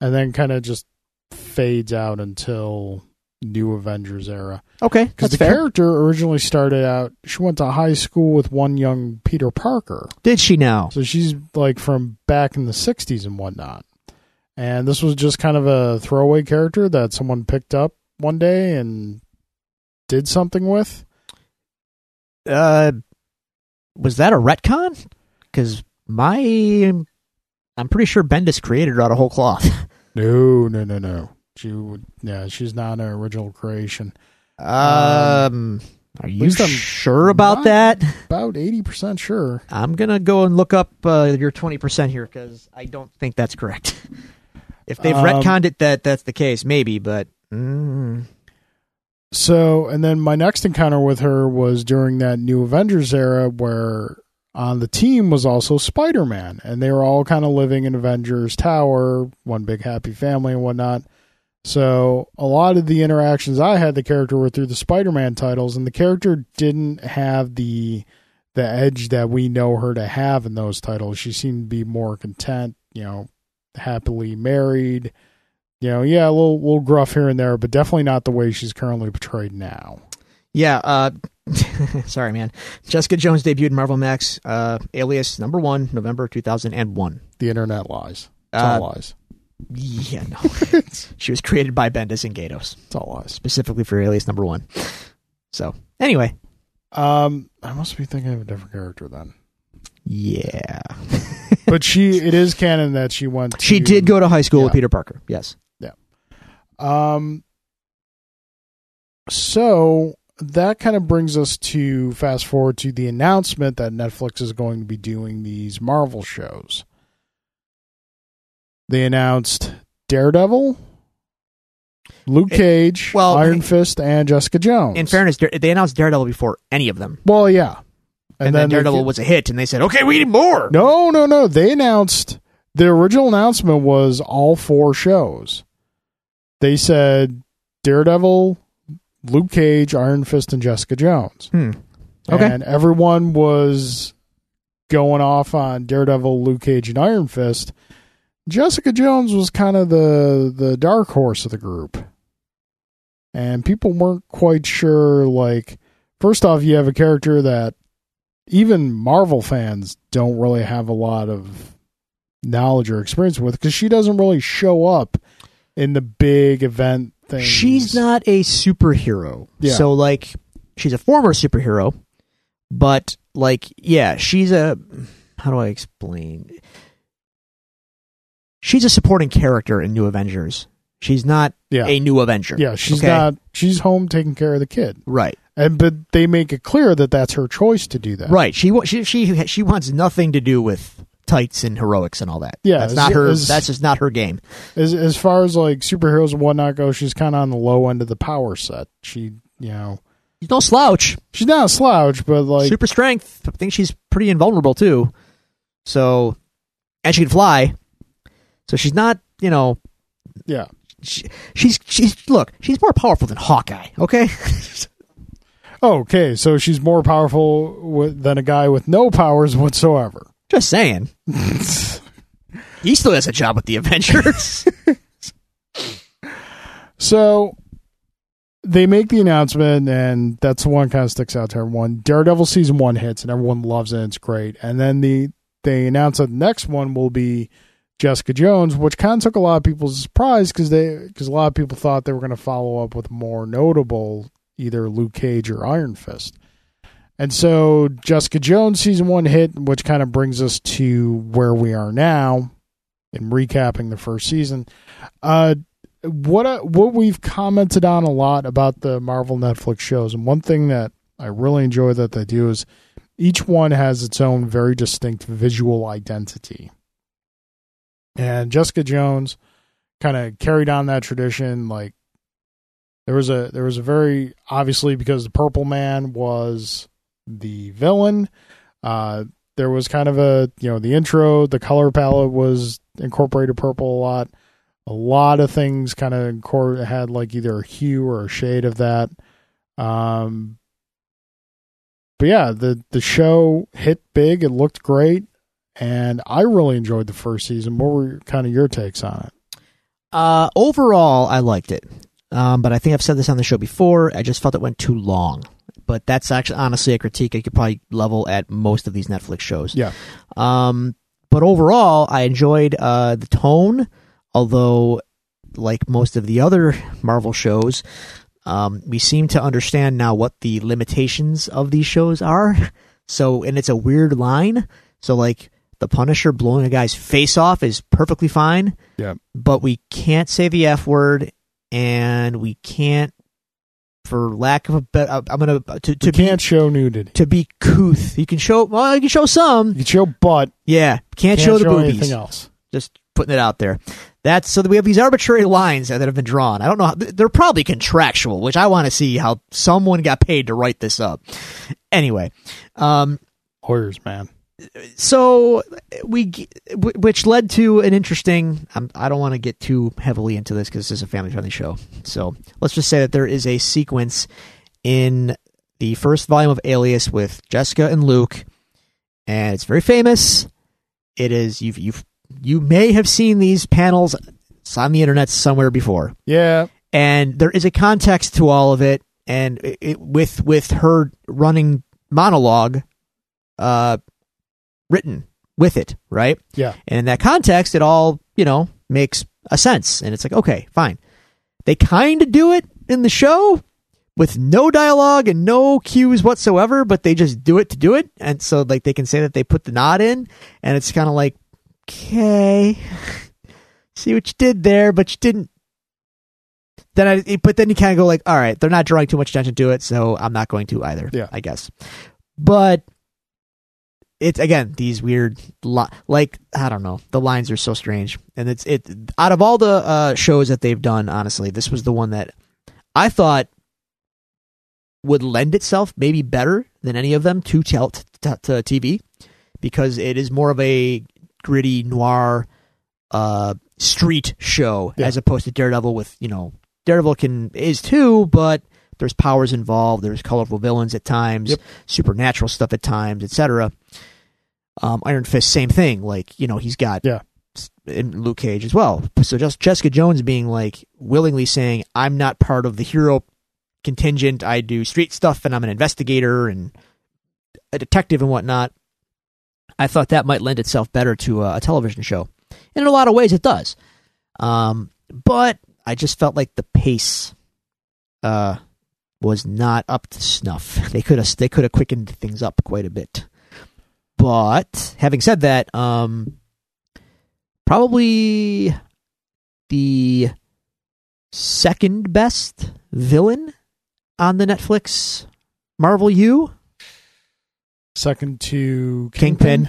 and then kind of just fades out until New Avengers era. Okay, Because the fair. character originally started out, she went to high school with one young Peter Parker. Did she now? So she's like from back in the 60s and whatnot. And this was just kind of a throwaway character that someone picked up one day and did something with. Uh, was that a retcon? Because my, I'm pretty sure Bendis created her out of whole cloth. *laughs* No, no, no, no. She would, yeah, she's not an original creation. Um, are you sure about that? About 80% sure. I'm gonna go and look up uh, your twenty percent here because I don't think that's correct. *laughs* If they've Um, retconned it, that that's the case, maybe. But mm, So, and then my next encounter with her was during that New Avengers era where on the team was also Spider Man. And they were all kind of living in Avengers Tower, one big happy family and whatnot. So, a lot of the interactions I had the character were through the Spider Man titles, and the character didn't have the the edge that we know her to have in those titles. She seemed to be more content, you know, happily married. You know, yeah, a little little gruff here and there, but definitely not the way she's currently portrayed now. yeah. Uh, *laughs* sorry, man. Jessica Jones debuted in Marvel Max, uh, Alias number one, November two thousand and one. The internet lies. It's Uh, all lies. Yeah, no. *laughs* she was created by Bendis and Gaydos It's all lies. specifically for Alias number one. So anyway, Um, I must be thinking of a different character then. yeah, *laughs* But she, it is canon that she went. To, she did go to high school with Peter Parker. Yes. Yeah. Um. So that kind of brings us to fast forward to the announcement that Netflix is going to be doing these Marvel shows. They announced Daredevil, Luke Cage, well, Iron Fist, and Jessica Jones. In fairness, they announced Daredevil before any of them, well, yeah, and, then, they Daredevil was a hit, and they said, "Okay, we need more." No, no, no. They announced the original announcement was all four shows. They said Daredevil, Luke Cage, Iron Fist, and Jessica Jones. Hmm. Okay. And everyone was going off on Daredevil, Luke Cage, and Iron Fist. Jessica Jones was kind of the the dark horse of the group. And people weren't quite sure like first off you have a character that even Marvel fans don't really have a lot of knowledge or experience with because she doesn't really show up in the big event things. She's not a superhero. Yeah. So like she's a former superhero, but like, yeah, she's a. How do I explain? She's a supporting character in New Avengers. She's not Yeah. a new Avenger. Yeah, she's okay? not. She's home taking care of the kid, right. and but they make it clear that that's her choice to do that. Right. She she she she wants nothing to do with tights and heroics and all that. Yeah, that's as- not her. as- that's just not her game. As as far as like superheroes and whatnot go, she's kind of on the low end of the power set. She, you know, She's no slouch. she's not a slouch, but like, Super strength. I think she's pretty invulnerable too. So, and she can fly. So she's not. You know, yeah. she, she's she's look. She's more powerful than Hawkeye. Okay. *laughs* Okay, so she's more powerful with, than a guy with no powers whatsoever. just saying. *laughs* he still has a job with the Avengers. *laughs* So they make the announcement, and that's the one kind of sticks out to everyone. Daredevil season one hits, and everyone loves it. It's great. And then the they announce that the next one will be Jessica Jones, which kind of took a lot of people's surprise because they because a lot of people thought they were going to follow up with more notable either Luke Cage or Iron Fist. And so Jessica Jones season one hit, which kind of brings us to where we are now in recapping the first season. Uh, what uh, what we've commented on a lot about the Marvel Netflix shows, and one thing that I really enjoy that they do is each one has its own very distinct visual identity. And Jessica Jones kind of carried on that tradition. Like there was a there was a very obviously because the Purple Man was the villain. Uh, there was kind of a you know the intro, the color palette was incorporated purple a lot a lot of things kind of had like either a hue or a shade of that. Um, but yeah, the the show hit big. It looked great, and I really enjoyed the first season. What were kind of your takes on it? Uh, overall, I liked it. Um, but I think I've said this on the show before. I just felt it went too long. But that's actually honestly a critique I could probably level at most of these Netflix shows. Yeah. Um, but overall, I enjoyed uh, the tone. Although, like most of the other *laughs* Marvel shows, um, we seem to understand now what the limitations of these shows are. *laughs* So, and it's a weird line. So, like the Punisher blowing a guy's face off is perfectly fine. Yeah. But we can't say the F word, and we can't, for lack of a better, I'm gonna to to You be can't show nudity. to be couth. You can show well, you can show some. You can show butt. Yeah, can't, Can't show the anything boobies. else. Just putting it out there. That's so that we have these arbitrary lines that have been drawn. I don't know. How, they're probably contractual, which I want to see how someone got paid to write this up. Anyway, um, Lawyers, man. So we, which led to an interesting. Um, I don't want to get too heavily into this because this is a family-friendly show. So let's just say that there is a sequence in the first volume of Alias with Jessica and Luke, and it's very famous. It is you've you've you may have seen these panels it's on the internet somewhere before Yeah. and there is a context to all of it and it, it- with with her running monologue uh written with it right Yeah. and in that context it all you know makes a sense and it's like okay fine they kind of do it in the show with no dialogue and no cues whatsoever but they just do it to do it and so like they can say that they put the nod in and it's kind of like okay *laughs* see what you did there but you didn't then I, but then you kind of go like, all right, they're not drawing too much attention to it, so I'm not going to either. Yeah. I guess. But it's again these weird, li- like I don't know, the lines are so strange, and it's it out of all the uh, shows that they've done, honestly, this was the one that I thought would lend itself maybe better than any of them to tell t- t- to TV because it is more of a gritty noir uh street show Yeah. as opposed to Daredevil with you know Daredevil can is too but there's powers involved there's colorful villains at times Yep. supernatural stuff at times etc um Iron Fist same thing like you know he's got Yeah. and Luke Cage as well so just Jessica Jones being like willingly saying I'm not part of the hero contingent I do street stuff and I'm an investigator and a detective and whatnot I thought that might lend itself better to a, a television show. And in a lot of ways, it does. Um, but I just felt like the pace uh, was not up to snuff. *laughs* They could have they could have quickened things up quite a bit. But having said that, um, probably the second best villain on the Netflix Marvel U. Second to Kingpin.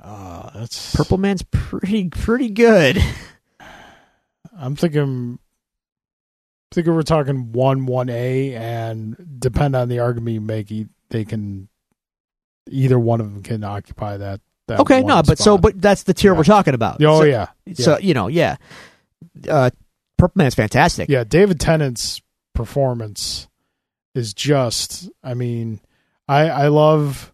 Uh, that's Purple Man's pretty pretty good. I'm thinking. Thinking we're talking one one A, and depend on the argument you make, they can either one of them can occupy that. that Okay, no, but so but that's the tier Yeah. we're talking about. oh so, yeah, So you know, yeah. Uh, Purple Man's fantastic. yeah. David Tennant's performance is just. I mean, I I love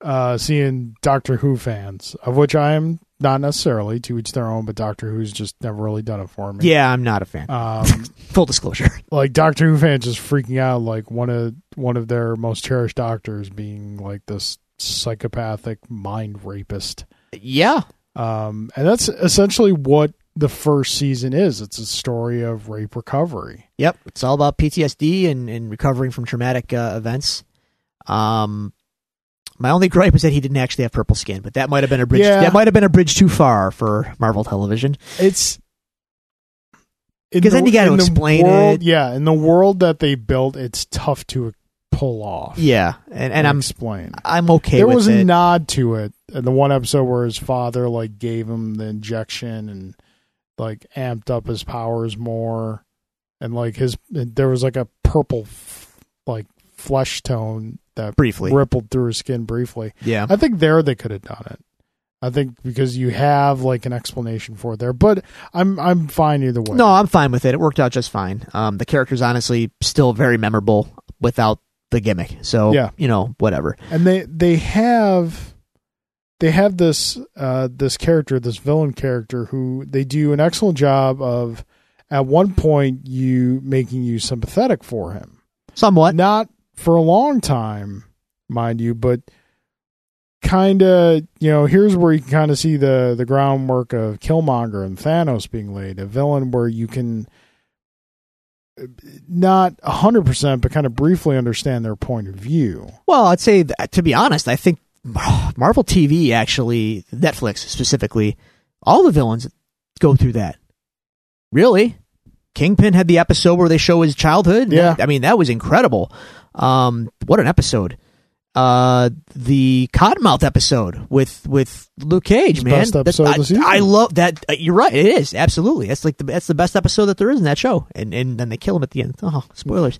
uh, seeing Doctor Who fans, of which I am not necessarily to each their own, but Doctor Who's just never really done it for me. Yeah, I'm not a fan. Um, *laughs* Full disclosure. like Doctor Who fans just freaking out, like one of one of their most cherished doctors being like this psychopathic mind rapist. yeah. Um, and that's essentially what the first season is. It's a story of rape recovery. Yep. It's all about PTSD and, and recovering from traumatic uh, events. Um, my only gripe is that he didn't actually have purple skin, but that might have been a bridge. Yeah. That might have been a bridge too far for Marvel Television. It's in 'Cause then you gotta explain world- it. Yeah, in the world that they built, it's tough to pull off. Yeah, and and I'm explain. I'm okay there was a it. nod to it in the one episode where his father like gave him the injection and like amped up his powers more and like his there was like a purple f- like flesh tone that Briefly. rippled through his skin briefly yeah. i think there they could have done it i think because you have like an explanation for it there but i'm i'm fine either way No, I'm fine with it. It worked out just fine. Um, the character's honestly still very memorable without the gimmick. So Yeah. you know, whatever. and they they have they have this uh this character this villain character who they do an excellent job of at one point you making you sympathetic for him Somewhat. not for a long time mind you but kind of you know here's where you can kind of see the the groundwork of killmonger and thanos being laid a villain where you can not 100% but kind of briefly understand their point of view Well, I'd say that, to be honest, I think *sighs* Marvel TV actually, Netflix specifically, all the villains go through that. Really, Kingpin had the episode where they show his childhood. Yeah. I mean that was incredible. Um, what an episode! Uh, the Cottonmouth episode with with Luke Cage, man. That- I. I love that. uh, You're right. It is absolutely. That's like the that's the best episode that there is in that show. And and then they kill him at the end. Oh, spoilers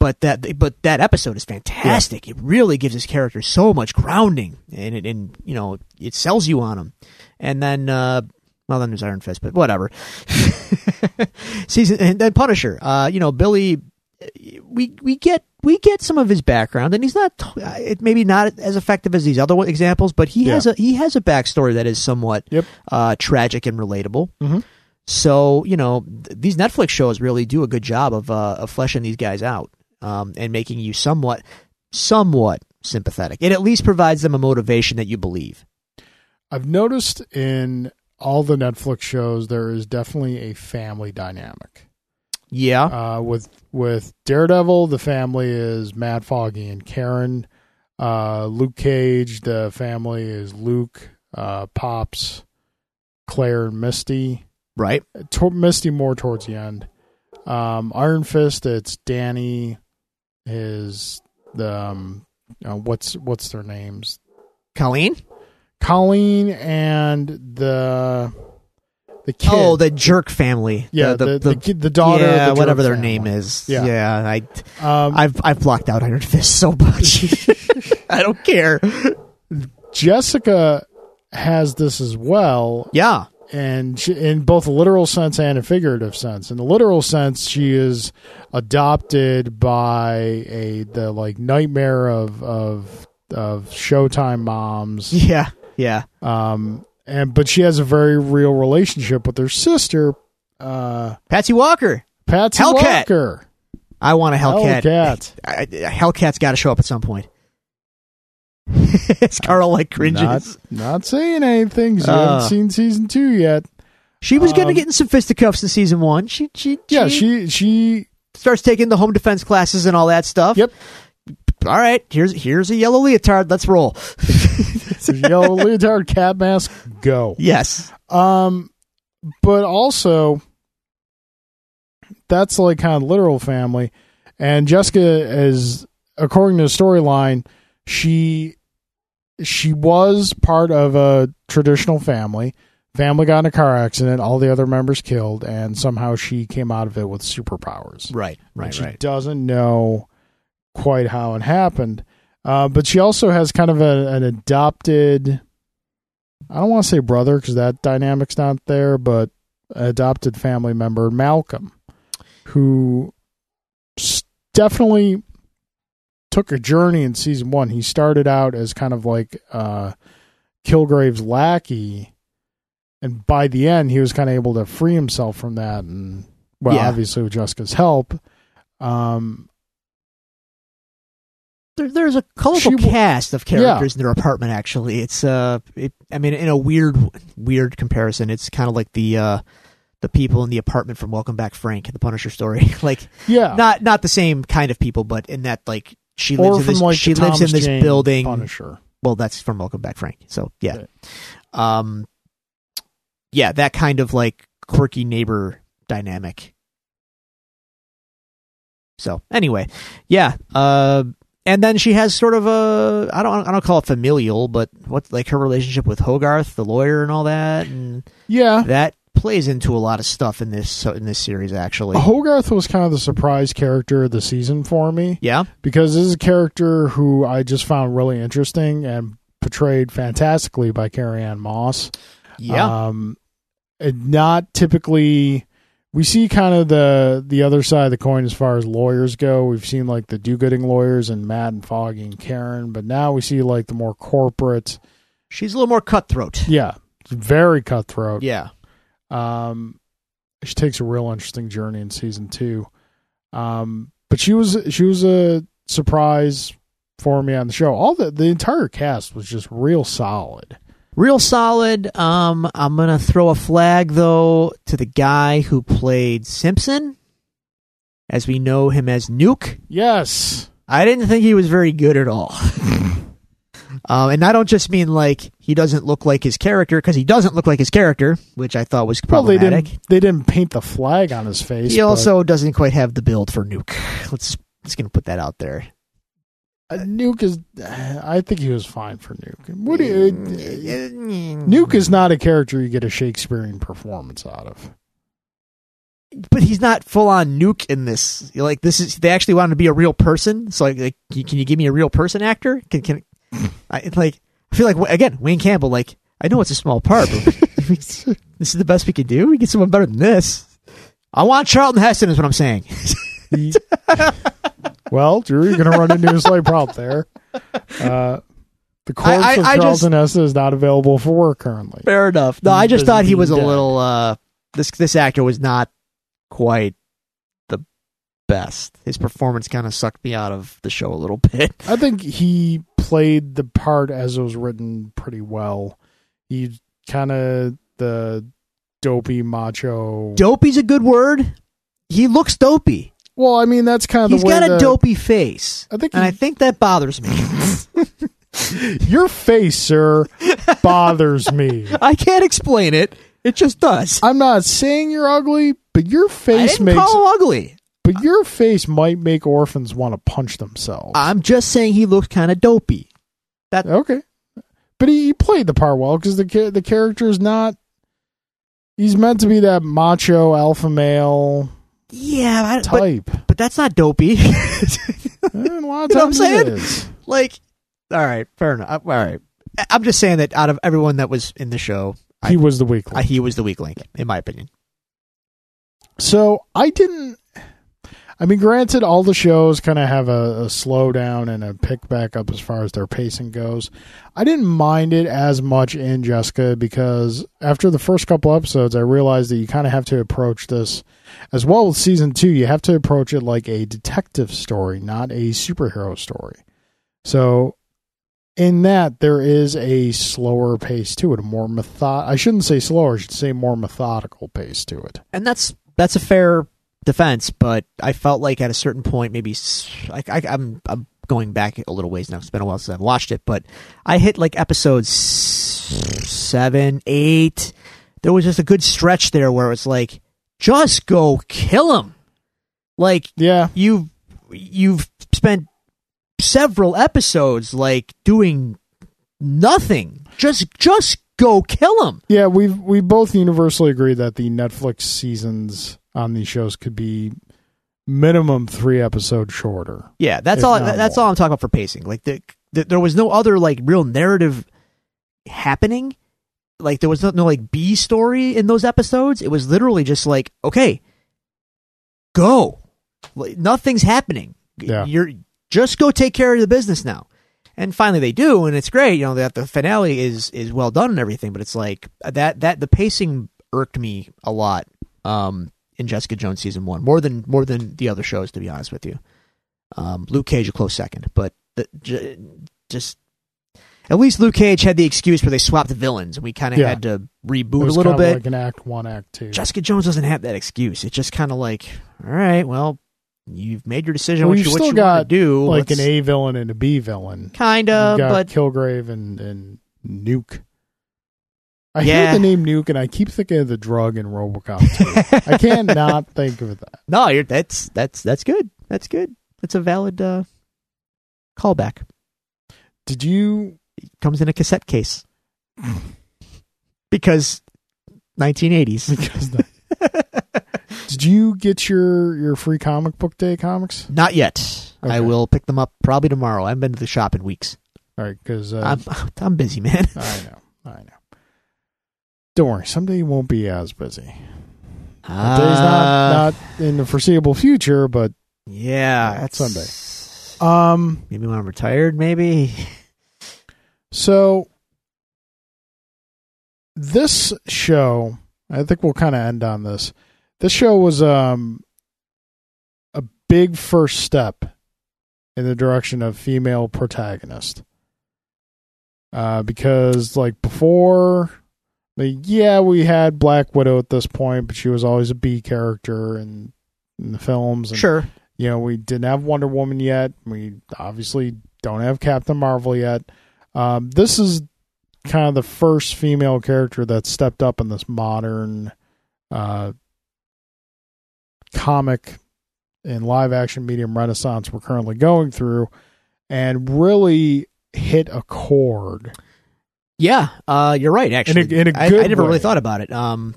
but that but that episode is fantastic. It really gives his character so much grounding, and it and you know it sells you on him. And then uh, well, then there's Iron Fist, but whatever. *laughs* Season and then Punisher. Uh, you know Billy. We we get we get some of his background, and he's not uh, it maybe not as effective as these other examples, but he Yeah. has a he has a backstory that is somewhat Yep. uh, tragic and relatable. Mhm. So you know th- these Netflix shows really do a good job of uh, of fleshing these guys out um, and making you somewhat somewhat sympathetic. It at least provides them a motivation that you believe. I've noticed in all the Netflix shows there is definitely a family dynamic. Yeah, Uh, with with Daredevil, the family is Matt Foggy and Karen. Uh, Luke Cage, the family is Luke, uh, Pops, Claire, and Misty. right. To- Misty more towards the end. Um, Iron Fist, it's Danny, his the um, uh, what's what's their names? Colleen. Colleen and the the kid. Oh, the jerk family. yeah, the the, kid, the daughter. yeah, the whatever their family. name is. Yeah. Yeah, I Um, I've I've blocked out Iron Fist so much. *laughs* *laughs* I don't care. Jessica has this as well, Yeah. and she, in both a literal sense and a figurative sense. In the literal sense, she is adopted by a the like nightmare of of of Showtime moms. Yeah. Yeah. Um, and but she has a very real relationship with her sister, uh, Patsy Walker. Patsy Hellcat. Walker. I want a Hellcat. Hellcat. *laughs* I, I- Hellcat's got to show up at some point. *laughs* Carl like cringes. Not, not saying anything. Uh. haven't seen season two yet. she was going to um, get in some fisticuffs in season one. She, she, Yeah, she, she she starts taking the home defense classes and all that stuff. Yep. All right, here's here's a yellow leotard. Let's roll. *laughs* Yellow leotard cat mask, go. yes. Um, but also, that's like kind of literal family. And Jessica is, according to the storyline, she she was part of a traditional family. Family got in a car accident, all the other members killed, and somehow she came out of it with superpowers. Right. And Right. she Right. doesn't know quite how it happened. Uh, but she also has kind of a, an adopted, I don't want to say brother because that dynamic's not there, but adopted family member, Malcolm, who definitely took a journey in season one. He started out as kind of like uh, Kilgrave's lackey. And by the end, he was kind of able to free himself from that. And, well, Yeah. obviously with Jessica's help. Um, There, there's a colorful She cast of characters in their apartment. Actually, it's uh, it, I mean, in a weird, weird comparison, it's kind of like the uh, the people in the apartment from Welcome Back, Frank, the Punisher story. *laughs* like, yeah. not not the same kind of people, but in that like she lives in this like she lives Thomas in this Jane building. Punisher. Well, that's from Welcome Back, Frank. So yeah, Right. um, yeah, that kind of like quirky neighbor dynamic. So anyway, yeah, uh, and then she has sort of a I don't I don't call it familial, but what's like her relationship with Hogarth, the lawyer, and all that, and Yeah. that plays into a lot of stuff in this in this series actually. Hogarth was kind of the surprise character of the season for me Yeah, because this is a character who I just found really interesting and portrayed fantastically by Carrie Ann Moss. yeah, Um, not typically. We see kind of the the other side of the coin as far as lawyers go. We've seen like the do-gooding lawyers and Matt and Foggy and Karen, but now we see like the more corporate. she's a little more cutthroat. Yeah, very cutthroat. Yeah, Um, she takes a real interesting journey in season two. Um, but she was she was a surprise for me on the show. All the the entire cast was just real solid. Real solid. Um, I'm gonna throw a flag though to the guy who played Simpson, as we know him as Nuke. Yes, I didn't think he was very good at all. *laughs* um, and I don't just mean like he doesn't look like his character because he doesn't look like his character, which I thought was well they problematic. didn't they didn't paint the flag on his face. he but, also doesn't quite have the build for Nuke. Let's just gonna put that out there. Uh, Nuke is. Uh, I think he was fine for Nuke. What do you? Uh, mm, nuke mm. Nuke is not a character you get a Shakespearean performance out of. but he's not full on nuke in this. Like this is they actually want him to be a real person. So like, like can can you give me a real person actor? Can can I like I feel like again Wayne Campbell. Like I know it's a small part, but *laughs* this is the best we can do. We get someone better than this. I want Charlton Heston is what I'm saying. Well, Drew, you're going to run into a slight problem there. Uh, the corpse I- of I just- Charlton Heston is not available for work currently. Fair enough. No, I just thought he mean was a little. uh This this actor was not quite the best. His performance kind of sucked me out of the show a little *laughs* bit. I think he played the part as it was written pretty well. He kind of the dopey macho. Dopey's a good word. He looks dopey. Well, I mean that's kind of He's the way got a the- dopey face, I think and he- I think that bothers me. *laughs* your face, sir, bothers me. I can't explain it. It just does. I'm not saying you're ugly, but your I face didn't makes. call him ugly. but your face might make orphans want to punch themselves. I'm just saying he looks kind of dopey. That Okay, but he, he played the part well because the the character is not. He's meant to be that macho alpha male Yeah, I, but, type. but that's not dopey. *laughs* And eh, a lot of You know what I'm saying? is. like, all right, fair enough. Uh, all right, I- I'm just saying that out of everyone that was in the show, I- He was the weak I, link. he was the weak link, in my opinion. So I didn't. I mean, granted, all the shows kind of have a, a slowdown and a pick back up as far as their pacing goes. I didn't mind it as much in Jessica because after the first couple episodes, I realized that you kind of have to approach this as well with season two. You have to approach it like a detective story, not a superhero story. So, in that, there is a slower pace to it, a more method. I shouldn't say slower; I should say more methodical pace to it. And that's that's a fair defense, but I felt like at a certain point, maybe s- I, I'm I'm going back a little ways now. It's been a while since I've watched it, but I hit like episodes seven, eight. There was just a good stretch there where it's like, just go kill him. Like Yeah. you've you've spent several episodes like doing nothing. Just just go kill him. Yeah, we've we both universally agree that the Netflix seasons on these shows could be minimum three episodes shorter. Yeah, that's all. That's more. all I'm talking about for pacing. Like the, the there was no other like real narrative happening. Like there was no, no like B story in those episodes. It was literally just like okay, go. Like, nothing's happening. Yeah. You're just go take care of the business now. And finally they do, and it's great. You know that the finale is is well done and everything. But it's like that that the pacing irked me a lot um, in Jessica Jones season one more than more than the other shows. To be honest with you, um, Luke Cage a close second, but the, j- just at least Luke Cage had the excuse where they swapped the villains, and we kind of Yeah. had to It reboot a little bit. like an act one, act two. Jessica Jones doesn't have that excuse. It's just kind of like, all right, well, you've made your decision. Well, what you've you, what still you got, do like an A villain and a B villain. You've got but Kilgrave and, and Nuke. I Yeah. hear the name Nuke and I keep thinking of the drug in RoboCop 2. I can't *laughs* not think of that. no, you're, that's that's that's good. That's good. That's a valid uh, callback. Did you comes in a cassette case *laughs* because 1980s. because *laughs* the, Did you get your your free comic book day comics? Not yet. I will pick them up probably tomorrow. I haven't been to the shop in weeks. All right, because uh, I'm *laughs* I'm busy, man. I know, I know. Don't worry, someday you won't be as busy. Uh, not not in the foreseeable future, but yeah, that's Sunday. um, Maybe when I'm retired, maybe. So this show, I think we'll kind of end on this. This show was um a big first step in the direction of female protagonist. Uh, because like before, like, yeah, we had Black Widow at this point, but she was always a B character in in the films. And, Sure. you know, we didn't have Wonder Woman yet. We obviously don't have Captain Marvel yet. Um, this is kind of the first female character that stepped up in this modern uh, comic and live action medium renaissance we're currently going through and really hit a chord. Yeah, uh, you're right. Actually, in a I, I good I never way. really thought about it. Um,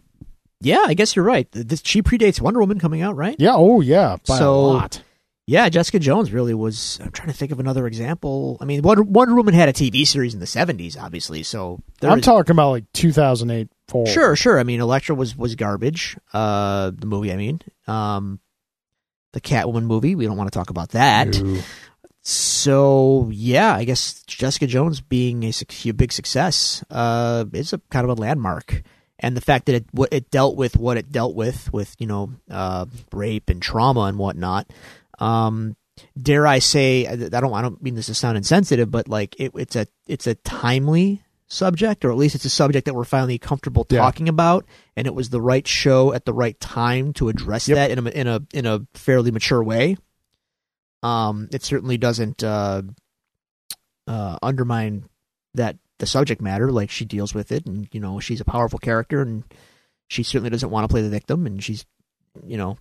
yeah, I guess you're right. This she predates Wonder Woman coming out, right? Yeah, oh yeah, by So, a lot. Yeah, Jessica Jones really was. I'm trying to think of another example. I mean, Wonder, Wonder Woman had a TV series in the 70s, obviously. So I'm is- talking about like 2008 forward. Sure, sure. I mean, Elektra was was garbage. Uh, the movie, I mean, um, the Catwoman movie. We don't want to talk about that. No. So yeah, I guess Jessica Jones being a, a big success uh, is a kind of a landmark, and the fact that it what it dealt with what it dealt with with you know uh, rape and trauma and whatnot. Um, dare I say I don't I don't mean this to sound insensitive, but like it, it's a it's a timely subject, or at least it's a subject that we're finally comfortable Yeah. talking about, and it was the right show at the right time to address Yep. that in a in a in a fairly mature way. Um, it certainly doesn't uh, uh, undermine that the subject matter. Like she deals with it, and you know she's a powerful character, and she certainly doesn't want to play the victim, and she's, you know,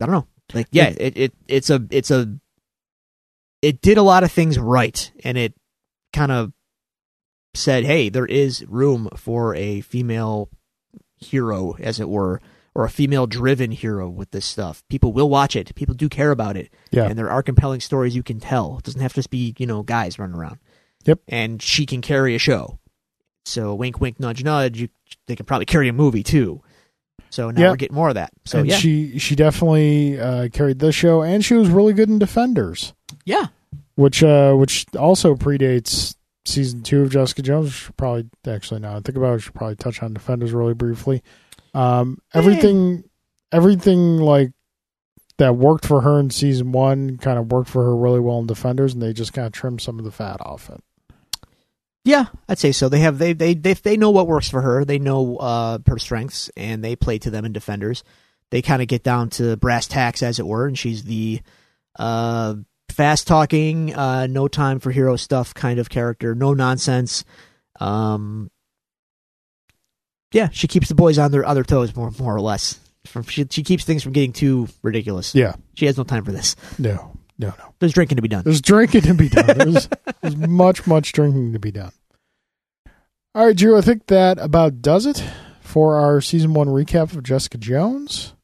I don't know. Like yeah, it, it it's a it's a it did a lot of things right, and it kind of said, hey, there is room for a female hero, as it were, or a female driven hero with this stuff. People will watch it. People do care about it. Yeah. And there are compelling stories you can tell. It doesn't have to just be, you know, guys running around. Yep. And she can carry a show. So wink wink nudge nudge, you they can probably carry a movie too. So now Yeah. we're getting more of that. So and yeah. she she definitely uh, carried this show, and she was really good in Defenders, yeah. which uh, which also predates season two of Jessica Jones. Probably actually now I think about it, we should probably touch on Defenders really briefly. Um, everything everything like that worked for her in season one kind of worked for her really well in Defenders, and they just kind of trimmed some of the fat off it. Yeah, I'd say so. They have they they they they know what works for her. They know uh, her strengths, and they play to them in defenders. they kind of get down to brass tacks, as it were, and she's the uh, fast talking, uh, no time for hero stuff kind of character, no nonsense. Um, yeah, she keeps the boys on their other toes more, more or less. From she, she keeps things from getting too ridiculous. Yeah. She has no time for this. No, no, no. There's drinking to be done. There's drinking to be done. *laughs* There's, there's much, much drinking to be done. All right, Drew, I think that about does it for our season one recap of Jessica Jones.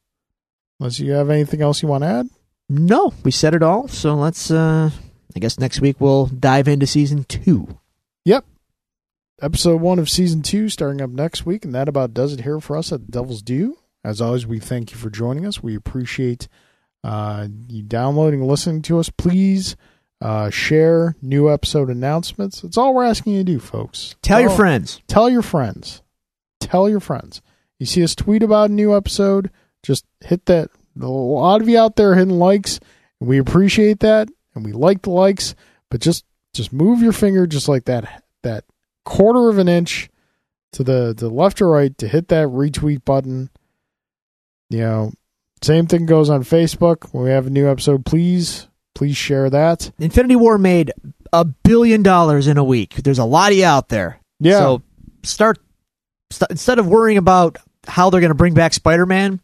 Unless you have anything else you want to add? No, we said it all. So let's. uh I guess next week we'll dive into season two. Yep. Episode one of season two starting up next week, and that about does it here for us at the Devil's Due. As always, we thank you for joining us. We appreciate uh, you downloading listening to us. Please uh, share new episode announcements. It's all we're asking you to do, folks. Tell your friends. tell your friends. Tell your friends. You see us tweet about a new episode, just hit that. A lot of you out there hitting likes, and we appreciate that, and we like the likes. But just just move your finger just like that that quarter of an inch to the the left or right to hit that retweet button. You know, same thing goes on Facebook. When we have a new episode, please please share that. Infinity War made a billion dollars in a week. There's a lot of you out there. Yeah, So start st- instead of worrying about how they're going to bring back Spider-Man.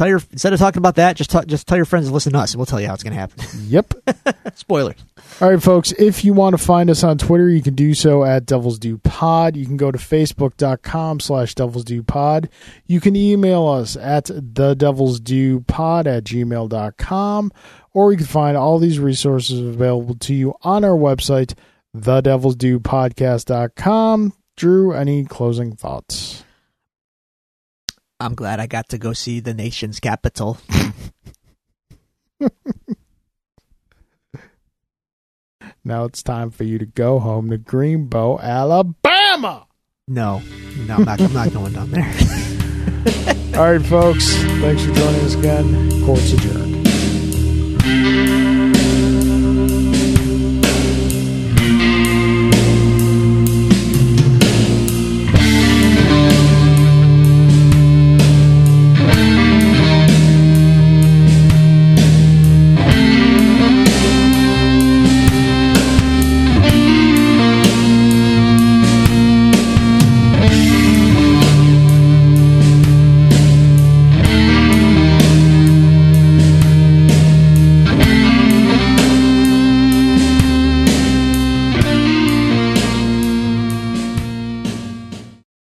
Tell your instead of talking about that, just t- just tell your friends to listen to us, and we'll tell you how it's going to happen. *laughs* yep. *laughs* Spoilers. All right, folks, if you want to find us on Twitter, you can do so at Devils Due Pod. You can go to facebook.com slash Devils Due Pod. You can email us at the Devils Due Pod at gmail.com, or you can find all these resources available to you on our website, the Devils Due Podcast.com. Drew, any closing thoughts? I'm glad I got to go see the nation's capital. *laughs* Now it's time for you to go home to Greenbow, Alabama. No, no, I'm not. I'm not going down there. *laughs* All right, folks, thanks for joining us again. Court's adjourned.